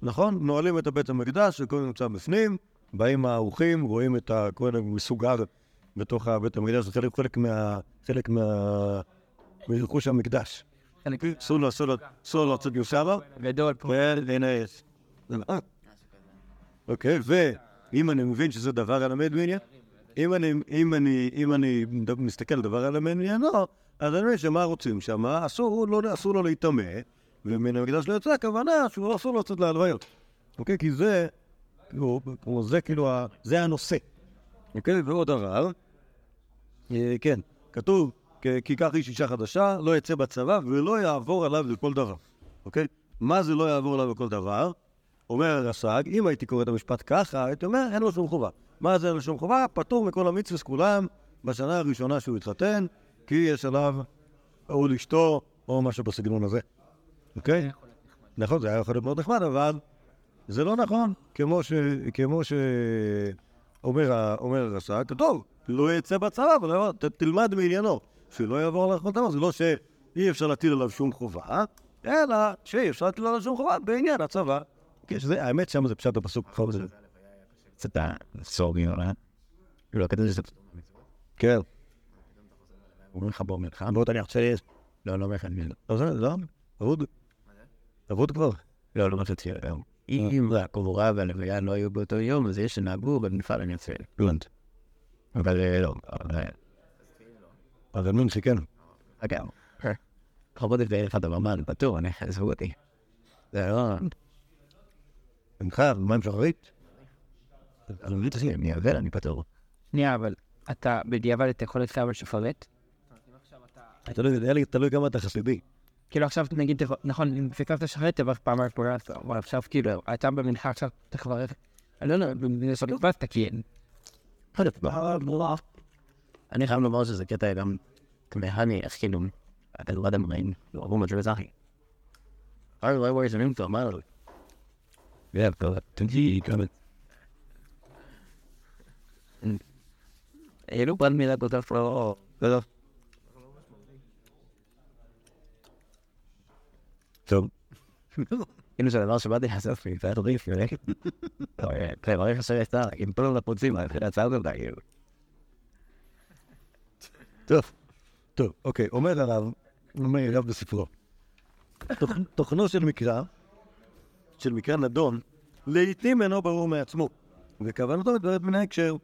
נכון? נועלים את בית המקדש, הכהן נמצא בפנים, באים האורחים, רואים את הכהן המסוגר בתוך בית המקדש, זה חלק, חלק מה... חלק מה... מרכוש המקדש. אסור לו, אסור לו, אסור לו לצאת משם, גדול פה. והנה יש. זה נכון. אוקיי, ואם אני מבין שזה דבר הלמד מעניין, אם אני, מסתכל על דבר הלמד מעניינו, אז אני מבין שמה רוצים שם, אסור, לא, אסור לו להיטמא, ומן המקדש לא יוצא, הכוונה שהוא אסור לו לצאת להלוויות. אוקיי? כי זה, כאילו, זה כאילו, זה הנושא. אוקיי? ועוד דבר, אה, כן, כתוב, "כי- כי כך איש אישה חדשה, לא יצא בצבא ולא יעבור עליו לכל דבר. אוקיי? מה זה לא יעבור עליו לכל דבר? אומר הרס"ג, אם הייתי קורא את המשפט ככה, הייתי אומר, אין לו שום חובה. מה זה אין לו שום חובה? פטור מכל המצווה כולם בשנה הראשונה שהוא התחתן, כי יש עליו או לאשתו, או משהו בסגנון הזה. אוקיי? נכון, זה היה יכול להיות מאוד נחמד, אבל זה לא נכון, כמו ש... כמו ש... אומר, אומר הרס"ג, כתוב, לא יצא בצבא, אבל לא- תלמד מעניינו, שלא יעבור על החלטה, זה לא שאי אפשר להטיל עליו שום חובה, אלא שאי אפשר להטיל עליו שום חובה בעניין הצבא. כן, האמת, שם זה פשט הפסוק. קצת סורגי, אה? לא, כתוב שזה... כן. אומרים לך בוא מלחמה. בוא תניח שיש. לא, לא מלחמה. לא, זה, לא, אבוד. אבוד כבר. לא, לא רציתי לדבר. אם הקבורה והלוויה לא היו באותו יום, אז יש שנהגו במפעל הנצל. הבנתי. אבל אה, לא, אבל... אה, אבל מין שכן. אגב, לכבוד את אחד הממן, פטור, אני עזבו אותי. זה לא... ממך, מה עם שחרית? אני מבין את זה, אני עובר, אני פטור. שנייה, אבל אתה בדיעבד אתה יכול להתחייב על שפרט? תלוי, היה לי תלוי כמה אתה חסידי. כאילו עכשיו נגיד, תבוא- נכון, אם סיכמת שחרט תברך פעמיים פעולה, אבל עכשיו כאילו, אתה במנחה עכשיו צריך לברך. אני לא יודע, במדינה של לבד תקין. אני חייב לומר שזה קטע גם כמהני, איך כאילו, אתה לא יודע מה, לא עבור מג'ר זכי. הרי לא רואה שנים טוב, מה לו? כן, טוב, תנג'י, כמה. אלו פעם מילה כל כך לא... טוב. כאילו זה דבר שבאתי לעשות לי, זה היה טריף, יולי. כן, ברגע שאתה, עם הפוצים, זה הצעה אותה, כאילו. טוב. טוב, אוקיי, אומר הרב, אומר הרב בספרו. תוכ- תוכנו של מקרא, של מקרא נדון, לעתים אינו ברור מעצמו, וכוונתו מתבררת מן ההקשר.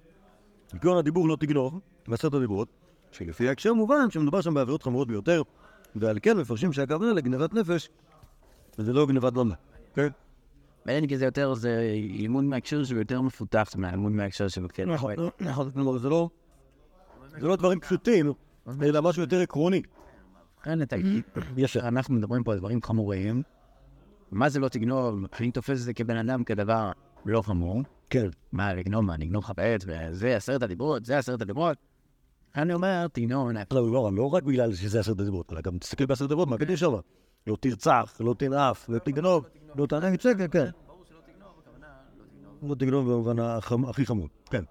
כגון הדיבור לא תגנוב, בעשרת הדיברות, שלפי ההקשר מובן שמדובר שם בעבירות חמורות ביותר, ועל כן מפרשים שהכוונה לגנבת נפש, וזה לא גנבת דומה. כן? בעניין כי זה יותר, זה לימוד מההקשר שהוא יותר מפותח מהלימוד מההקשר של כן. נכון, נכון, כלומר זה לא, זה לא דברים פשוטים, אלא משהו יותר עקרוני. לכן אתה ישר. אנחנו מדברים פה על דברים חמורים. מה זה לא תגנוב? אני תופס את זה כבן אדם כדבר לא חמור. כן. מה, לגנוב מה? לגנוב לך בעט, וזה עשרת הדיברות, זה עשרת הדיברות. אני אומר, תגנוב. לא, לא, לא רק בגלל שזה עשרת הדיברות, אלא גם תסתכל בעשרת הדיברות, מה כתוב שם? לא תרצח, לא תנאף, לא תגנוב, לא תענה שקר, כן. לא תגנוב במובן הכי חמור. כן.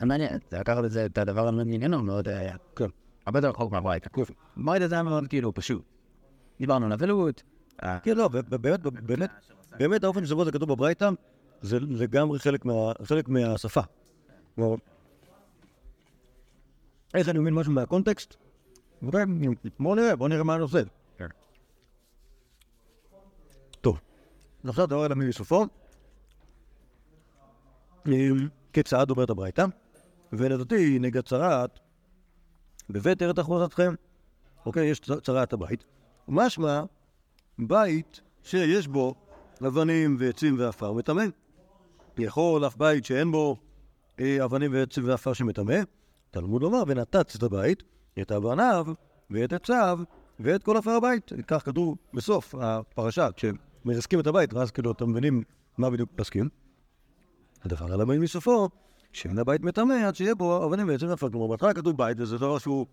זה מעניין, זה לקחת את זה, את הדבר המעניין מאוד, אה, כן. הרבה יותר רחוק מהברייתא. ברייתא זה היה מאוד כאילו פשוט. דיברנו על אבלות, אה, כן, לא, באמת, באמת, באמת האופן שבו זה כתוב בברייתא, זה לגמרי חלק מה- חלק מהשפה. כלומר, איך אני מבין משהו מהקונטקסט? בואו נראה, בואו נראה מה הנושא. כן. טוב, עכשיו דבר אל המין מסופו. אמ, כיצד אומרת הברייתא? ונתתי נגד צרעת בבית ארץ אחוזתכם. אוקיי, יש צרעת הבית. משמע, בית שיש בו אבנים ועצים ועפר מטמא. יכול אף בית שאין בו אה, אבנים ועצים ועפר שמטמא. תלמוד לומר, ונתץ את הבית, את אבניו ואת עציו ואת כל עפר הבית. כך כתוב בסוף הפרשה, כשמרסקים את הבית, ואז כאילו אתם מבינים מה בדיוק פסקים. הדבר על הבאים מסופו, שאין הבית מטמא עד שיהיה בו אבנים ועצים ועפר. כלומר, בהתחלה כתוב בית, וזה דבר שהוא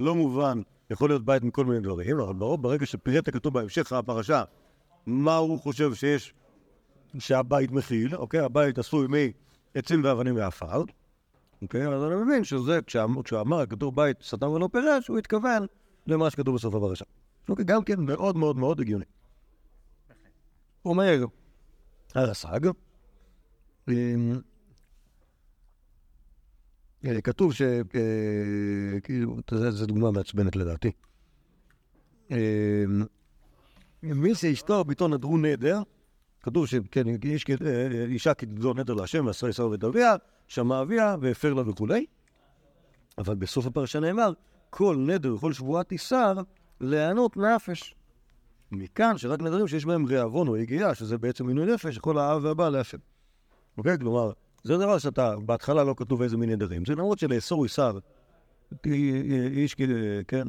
לא מובן, יכול להיות בית מכל מיני דברים, אבל ברוב, ברגע שפירט הכתוב בהמשך הפרשה, מה הוא חושב שיש, שהבית מכיל, אוקיי? הבית עשוי מעצים ואבנים ועפר, אוקיי? אז אני מבין שזה, כשאמר, כשאמר כתוב בית סתם ולא פירש, הוא התכוון למה שכתוב בסוף הפרשה. אוקיי, גם כן מאוד מאוד מאוד הגיוני. אומר הרס"ג, אמ, אה, כתוב ש... אה, כאילו, זו דוגמה מעצבנת לדעתי. אמ, מי שאשתו ביתו נדרו נדר, כתוב שכן, איש, כ- אה, אישה נדר להשם, ועשרה ישראל ואת אביה, שמע אביה והפר לה וכולי. אבל בסוף הפרשה נאמר, כל נדר וכל שבועה תיסר להיענות נפש. מכאן שרק נדרים שיש בהם רעבון או יגיעה, שזה בעצם מינוי נפש, יכול האב והבא להשם. אוקיי? כלומר, זה דבר שאתה, בהתחלה לא כתוב איזה מין נדרים. זה למרות שלאסור איסר, איש, כן,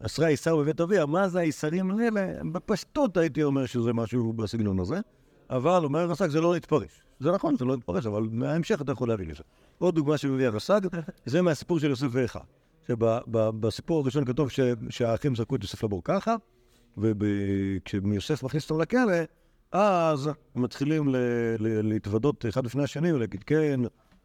אסרה איסר בבית אביה, מה זה האיסרים האלה? בפשטות הייתי אומר שזה משהו בסגנון הזה, אבל אומר הרס"ג זה לא להתפרש. זה נכון, זה לא להתפרש, אבל מההמשך אתה יכול להבין לזה. עוד דוגמה שמביא הרס"ג, זה מהסיפור של יוסף ואחיו. שבסיפור הראשון כתוב שהאחים זרקו את יוסף לבור ככה, וכשיוסף מכניס אותם לכלא, אז מתחילים ל- ל- להתוודות אחד לפני השני ולהגיד, כן,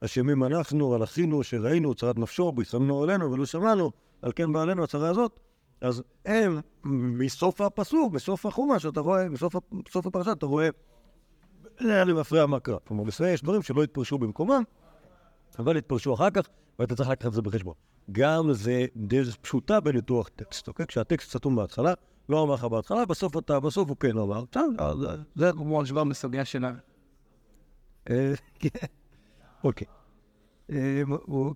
אשמים אנחנו על אחינו שראינו צרת נפשו, בישרנו עלינו ולא שמענו, על כן באה עלינו הצרה הזאת. אז הם, מסוף הפסוק, בסוף החומש, אתה רואה, בסוף, ה- בסוף הפרשה אתה רואה, היה לי מפריע מה קרה. כלומר, בסדר יש דברים שלא התפרשו במקומם, אבל התפרשו אחר כך, ואתה צריך לקחת את זה בחשבון. גם זה דרך פשוטה בניתוח טקסט, אוקיי? כשהטקסט סתום בהתחלה, לא אמר לך בהתחלה, בסוף אתה, בסוף הוא כן אמר. אז זה... כמו השוואה בסוגיה שלה. אה, כן. אוקיי. אה,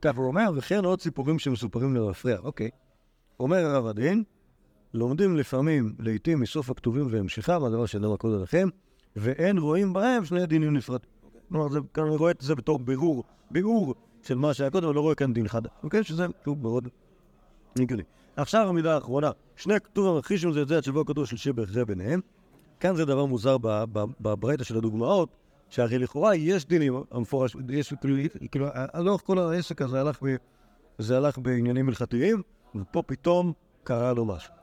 ככה הוא אומר, וכן עוד סיפורים שמסופרים למפרע, אוקיי. אומר הרב הדין, לומדים לפעמים, לעיתים מסוף הכתובים והמשכם, הדבר שנאמר קודם לכם, ואין רואים בהם שני דינים נפרדים. כלומר, זה- כאן אני רואה את זה בתור בירור, בירור של מה שהיה קודם, אבל לא רואה כאן דין חדש. אוקיי? שזה שוב מאוד הגיוני. עכשיו המילה האחרונה, שני כתוב המכחישים זה את זה, שבו הכתוב של שבר אחרי ביניהם. כאן זה דבר מוזר בברייתא של הדוגמאות, שהרי לכאורה יש דינים המפורש, יש כאילו, כאילו, לאורך כל העסק הזה הלך, ב, זה הלך בעניינים הלכתיים, ופה פתאום קרה לו משהו.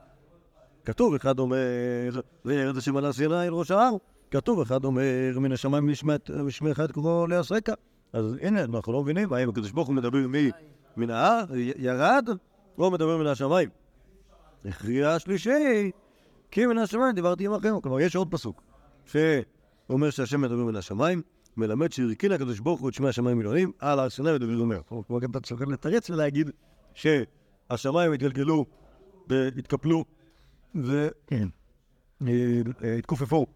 כתוב, אחד אומר, וירד השם על הסיני אל ראש ההר, כתוב, אחד אומר, מן השמיים נשמע אחד כמו להסרקה. אז הנה, אנחנו לא מבינים, האם הקדוש ברוך הוא מדבר מן ההר, ירד, או מדבר מן השמיים. הכריע השלישי, כי מן השמיים דיברתי עמכם. כלומר, יש עוד פסוק, שאומר שהשם מדבר מן השמיים, מלמד שהרכין הקדוש ברוך הוא את שמי השמיים מילונים, על הר סיני ודוד אומר. כלומר, גם אתה צריך לתרץ ולהגיד שהשמיים התגלגלו והתקפלו, ו... אה, אה, התכופפו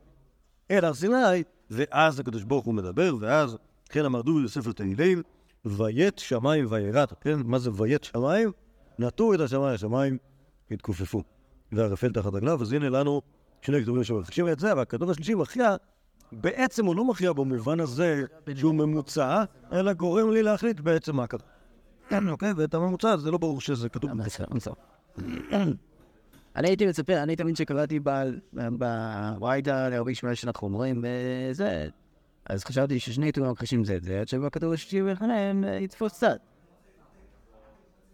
אל הר סיני, ואז הקדוש ברוך הוא מדבר, ואז כן אמר דובי בספר תהילים, ויית שמיים ויראת, כן? מה זה ויית שמיים? נטו את השמיים, השמיים התכופפו. והרפל תחת רגליו, אז הנה לנו שני כתובים שמבקשים את זה, והכתוב השלישי מכריע, בעצם הוא לא מכריע במובן הזה שהוא ממוצע, אלא גורם לי להחליט בעצם מה קרה. אוקיי? ואת הממוצע זה לא ברור שזה כתוב. אני הייתי מצפה, אני תמיד שקראתי בוויידה להרבה שמונה שאנחנו אומרים, וזה, אז חשבתי ששני עיתונים מכחישים זה את זה, עד שבא כתוב השלישי ולפניהם יתפוס צד.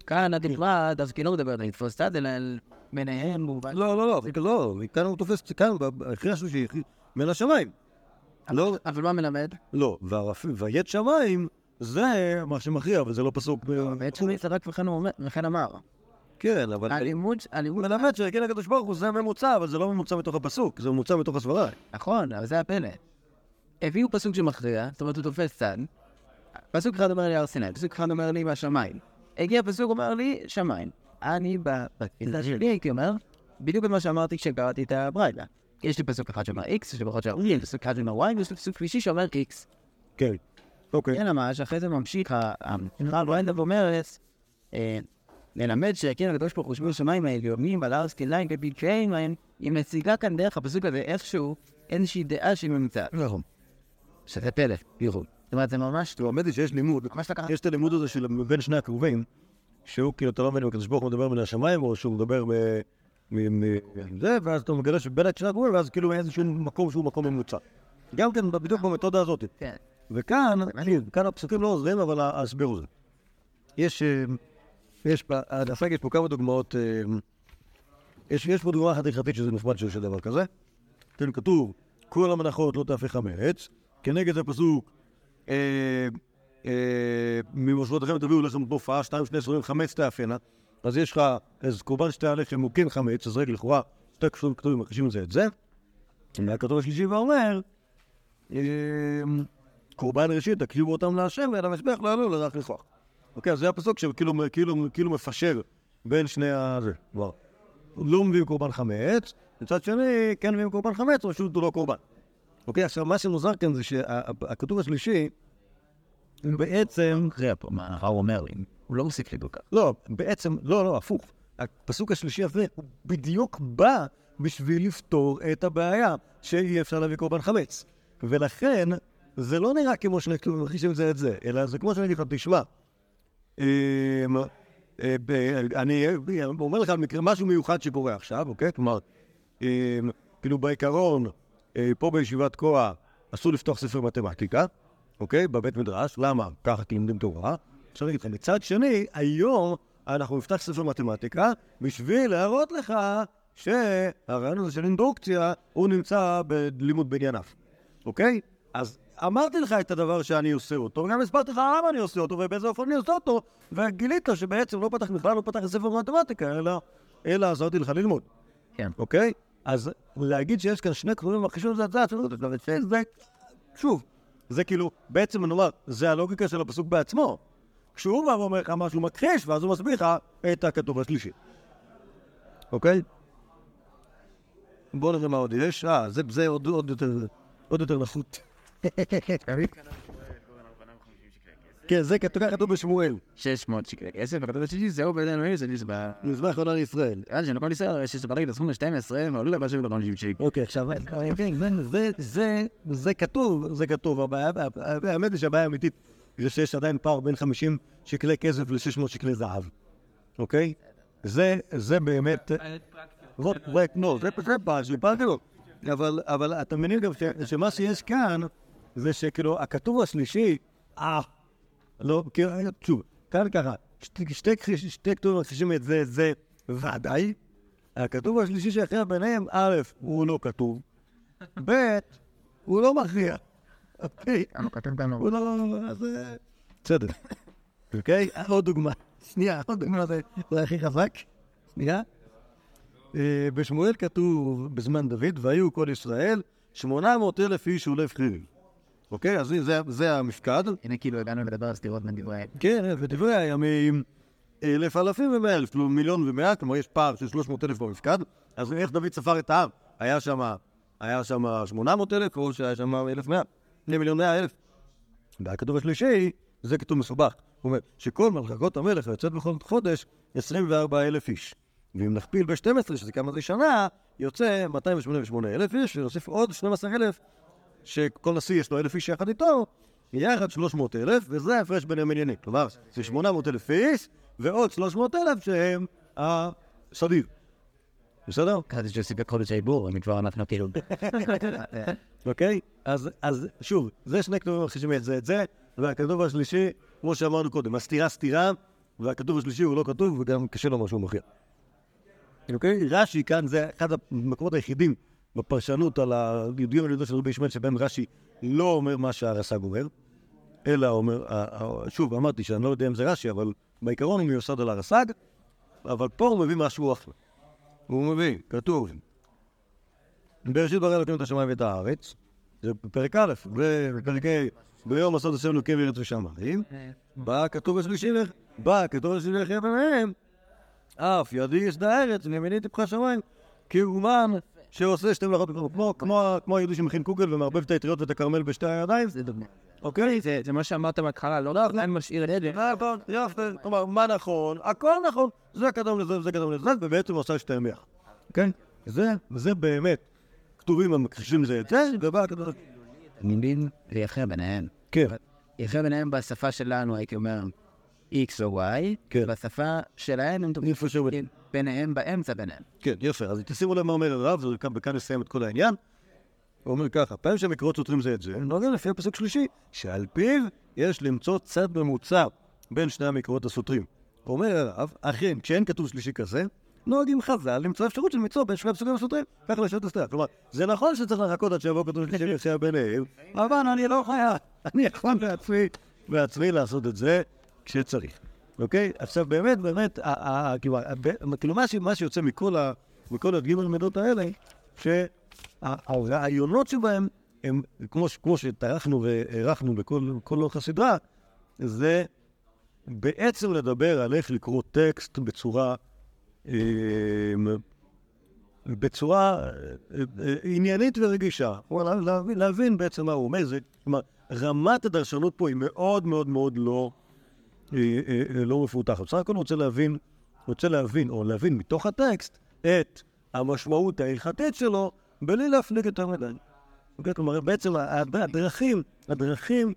כאן הדברה דווקא לא מדברת על לתפוס צד, אלא על ביניהם הוא... לא, לא, לא, לא, כאן הוא תופס, כאן, אחרי השלישי, מן השמיים. לא, אבל מה מלמד? לא, ויית שמיים, זה מה שמכריע, וזה לא פסוק. ב- בעצם הוא צדק וכן אמר. כן, אבל... הלימוד, הלימוד, מלמד שכן הקדוש ברוך הוא זה ממוצע, אבל זה לא ממוצע מתוך הפסוק, זה ממוצע מתוך הסברה. נכון, אבל זה הפלא. הביאו פסוק שמכריע, זאת אומרת הוא תופס צד. פסוק אחד אומר לי הר סיני, פסוק אחד אומר לי מהשמיים. הגיע פסוק אומר לי שמיים. אני ב- בתפיסה שלי הייתי אומר, בדיוק את מה שאמרתי כשקראתי את הברייתא. יש לי פסוק אחד שאומר X, יש לי פסוק אחד שאומר Y, ויש לי פסוק שלישי שאומר X. כן. אוקיי. אלא מה, שאחרי זה ממשיך, המנחה ברייתא ואומרת, אה, ללמד שהכיר הקדוש ברוך הוא שמו השמיים העליונים ועל הר סקיליים כפתחיהם להם, היא מציגה כאן דרך הפסוק הזה איכשהו איזושהי דעה שהיא ממוצעת. נכון. שזה פלא, בייחוד. זאת אומרת, זה ממש תראו, האמת היא שיש לימוד. יש את הלימוד הזה של בין שני הקרובים, שהוא כאילו, אתה לא מבין אם הקדוש ברוך הוא מדבר מן השמיים, או שהוא מדבר מ... מ- מ- זה, ואז אתה מגלה שבין שני הקרובים, ואז כאילו איזשהו מקום שהוא מקום ממוצע. גם כן, בדיוק במתודה הזאת. כן. וכאן, כאן הפסוקים לא עוזרים, אבל ההסבר הוא זה. יש, אה, יש, הדפק יש פה כמה דוגמאות, אה, יש, יש פה דוגמה אחת הלכתית שזה נחמד שיש דבר כזה. כן, כתוב, כל המנחות לא תהפך חמץ, כנגד זה פסוק, אה, ממושבותיכם תביאו לחם תופעה, שתיים שני סורים חמץ תאפנה, אז יש לך איזה קורבן שתי הלחם הוא כן חמץ, אז רגע, לכאורה, שתי כתובים מכחישים את זה את זה. והכתוב השלישי ואומר, אה, קורבן ראשית, תקריבו אותם להשם, ואל המזבח לא יעלו לרח לכוח. אוקיי, אז זה הפסוק שכאילו כאילו, כאילו מפשר בין שני ה... זה, כבר. לא מביאים קורבן חמץ, מצד שני, כן מביאים קורבן חמץ, פשוט הוא לא קורבן. אוקיי, עכשיו, מה שמוזר כאן זה שהכתוב השלישי, בעצם, מכריע פה, מה הוא אומר לי? הוא לא מוסיף לי כל כך. לא, בעצם, לא, לא, הפוך. הפסוק השלישי הזה, הוא בדיוק בא בשביל לפתור את הבעיה שאי אפשר להביא קורבן חמץ. ולכן, זה לא נראה כמו כתובים מכחישים זה את זה, אלא זה כמו שאני אגיד לך, תשמע, אמ, אה, אני אומר לך על מקרה, משהו מיוחד שקורה עכשיו, אוקיי? כלומר, אמ, כאילו בעיקרון, פה בישיבת כוח אסור לפתוח ספר מתמטיקה, אוקיי? בבית מדרש, למה? ככה כי לומדים תורה. עכשיו אני אגיד לך, מצד שני, היום אנחנו נפתח ספר מתמטיקה בשביל להראות לך שהרעיון הזה של אינדוקציה, הוא נמצא בלימוד בענייניו, אוקיי? אז אמרתי לך את הדבר שאני עושה אותו, וגם הסברתי לך למה אני עושה אותו ובאיזה אופן אני עושה אותו, וגילית שבעצם לא פתח, בכלל לא פתח ספר מתמטיקה, אלא, אלא עזרתי לך ללמוד. כן. אוקיי? אז להגיד שיש כאן שני כתובים מכחישים זה הצעה, זה, שוב, זה כאילו, בעצם נאמר, זה הלוגיקה של הפסוק בעצמו. כשהוא בא ואומר לך משהו מכחיש, ואז הוא מסביר לך את הכתוב השלישי. אוקיי? בוא נראה מה עוד יש. אה, זה, עוד יותר נחות. כן, זה כתוב ככה כתוב בשמואל. 600 שקלי כסף, וכתוב השלישי, זהו בידינו איזה, זה נשבע. מזבח עונה לישראל. אז שנכל ישראל, יש שברגע הסכום ל-12, ועלו לבא שבע לחמישים שקל. אוקיי, עכשיו, כן, זה, זה, זה כתוב, זה כתוב, הבעיה, האמת היא שהבעיה האמיתית זה שיש עדיין פער בין 50 שקלי כסף ל-600 שקלי זהב, אוקיי? זה, זה באמת... זאת, זה, לא, זה פער, פער כאילו. אבל, אבל אתה מבין גם שמה שיש כאן, זה שכאילו, הכתוב השלישי, אה, לא, כאילו, שוב, כאן ככה, שתי, כתובים מכחישים את זה, זה ודאי. הכתוב השלישי שיכריע ביניהם, א', הוא לא כתוב, ב', הוא לא מכריע. אוקיי? כתוב לנו? הוא לא... אז... אה, בסדר. אוקיי? עוד דוגמה. שנייה, עוד דוגמה, זה הכי חזק. שנייה. אה, בשמואל כתוב בזמן דוד, והיו כל ישראל 800 אלף איש ולב חירים. אוקיי? אז זה- זה המפקד. הנה כאילו הגענו לדבר על סתירות בין דברי כן, ודברי הימים אלף אלפים ומאה אלף, כלומר מיליון ומאה, כלומר יש פער של שלוש מאות אלף במפקד, אז איך דוד ספר את העם? היה שם, היה שם 800 אלף, או שהיה שם 1,100, 2 מיליון 100 אלף. והכתוב השלישי, זה כתוב מסובך. הוא אומר שכל מלכות המלך יוצאת בכל חודש 24 אלף איש. ואם נכפיל ב-12, שזה כמה זה שנה, יוצא 288 אלף איש, ונוסיף עוד 12 אלף, שכל נשיא יש לו אלף איש יחד איתו, יחד 300 אלף, וזה ההפרש בין המניינים. כלומר, זה 800 אלף איש, ועוד 300 אלף שהם הסדיר. בסדר? כזה שעושים בחודש העיבור, אני כבר אנחנו כאילו... אוקיי? אז, שוב, זה שני כתובים מכחישים את זה את זה, והכתוב השלישי, כמו שאמרנו קודם, הסתירה סתירה, והכתוב השלישי הוא לא כתוב, וגם קשה לו משהו מכריע. אוקיי? רש"י כאן זה אחד המקומות היחידים בפרשנות על היהודים על יהודו של רבי ישמעאל, שבהם רש"י לא אומר מה שהרס"ג אומר, אלא אומר, שוב, אמרתי שאני לא יודע אם זה רש"י, אבל בעיקרון הוא מיוסד על הרס"ג, אבל פה הוא מביא משהו אחר. הוא מביא, כתוב, בראשית ברא אלוקים את השמיים ואת הארץ, זה בפרק א', ובפרק ה', ביום עשות השם אלוקים וארץ ושמיים, בא הכתוב השלישי, לך- בא הכתוב השלישי לחיה ביניהם, אף ידי יש הארץ וימיני טיפחה שמיים, כי אומן שעושה שתי מלאכות כמו- היהודי שמכין קוגל ומערבב את האטריות ואת הכרמל בשתי הידיים, זה דוגמה. אוקיי? זה זה מה שאמרת בהתחלה, לא עדיין משאיר את זה. נכון, יפה. כלומר, מה נכון? הכל נכון. זה קדם לזה וזה קדם לזה, ובעצם הוא עשה שתיהם ביחד. כן? זה, זה באמת. כתובים המכחישים זה את זה, ובא מבין, זה יפה ביניהם. כן, יפה ביניהם בשפה שלנו, הייתי אומר, X או Y, כן. בשפה שלהם הם טובים. איפה שהוא... ביניהם, באמצע ביניהם. כן, יפה. אז תשימו לב מה אומר הרב, וכאן נסיים את כל העניין. הוא אומר ככה, פעמים שהמקורות סותרים זה את זה, נוגע לפי הפסוק שלישי, שעל פיו יש למצוא צד ממוצע בין שני המקורות הסותרים. אומר הרב, אכן, כשאין כתוב שלישי כזה, נוהגים חז"ל למצוא אפשרות של מצוא בין שני הפסוקים הסותרים, ככה לשאול את הסתירה. כלומר, זה נכון שצריך לחכות עד שיבוא כתוב שלישי ויציע ביניהם, אבל אני לא חייב, אני יכול בעצמי, בעצמי לעשות את זה כשצריך. אוקיי? עכשיו באמת, באמת, כאילו, כאילו מה שיוצא מכל ה- מכל הג' מידות האלה, שהרעיונות שבהם הם, כמו שטרחנו והערכנו בכל כל לאורך הסדרה, זה בעצם לדבר על איך לקרוא טקסט בצורה, אה, בצורה אה, אה, עניינית ורגישה. להבין, בעצם מה הוא אומר. כלומר, רמת הדרשנות פה היא מאוד מאוד מאוד לא, לא מפותחת. בסך הכל רוצה להבין, רוצה להבין, או להבין מתוך הטקסט, את המשמעות ההלכתית שלו, בלי להפליג יותר מדי. אוקיי? כלומר, בעצם הד- הדרכים, הדרכים,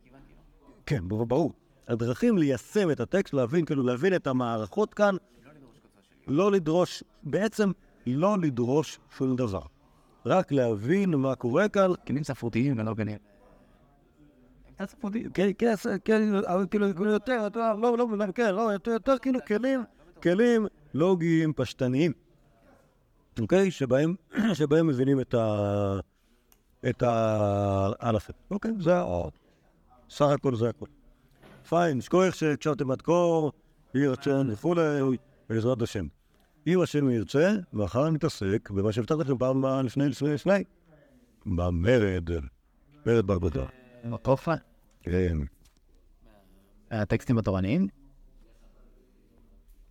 כן, ברור. הדרכים ליישם את הטקסט, להבין, כאילו, להבין את המערכות כאן, לא לדרוש, בעצם לא לדרוש שום דבר. רק להבין מה קורה כאן, כלים ספרותיים ולא גנים. כן, כן, כן, אבל כאילו, יותר, יותר, לא, לא, לא, כן, לא, יותר, יותר כאילו כלים, כלים לוגיים פשטניים, אוקיי? שבהם, שבהם מבינים את ה... את ההלכה. אוקיי, זה ה... סך הכל זה הכל. פיין, שכוח שהקשבתם עד כה, יהי רצון וכולי, בעזרת השם. אם השם ירצה, מחר נתעסק במה שהבטחתי לכם פעם לפני, לפני, לפני, במרד, מרד בר בדבר. אופה, כן. הטקסטים התורניים.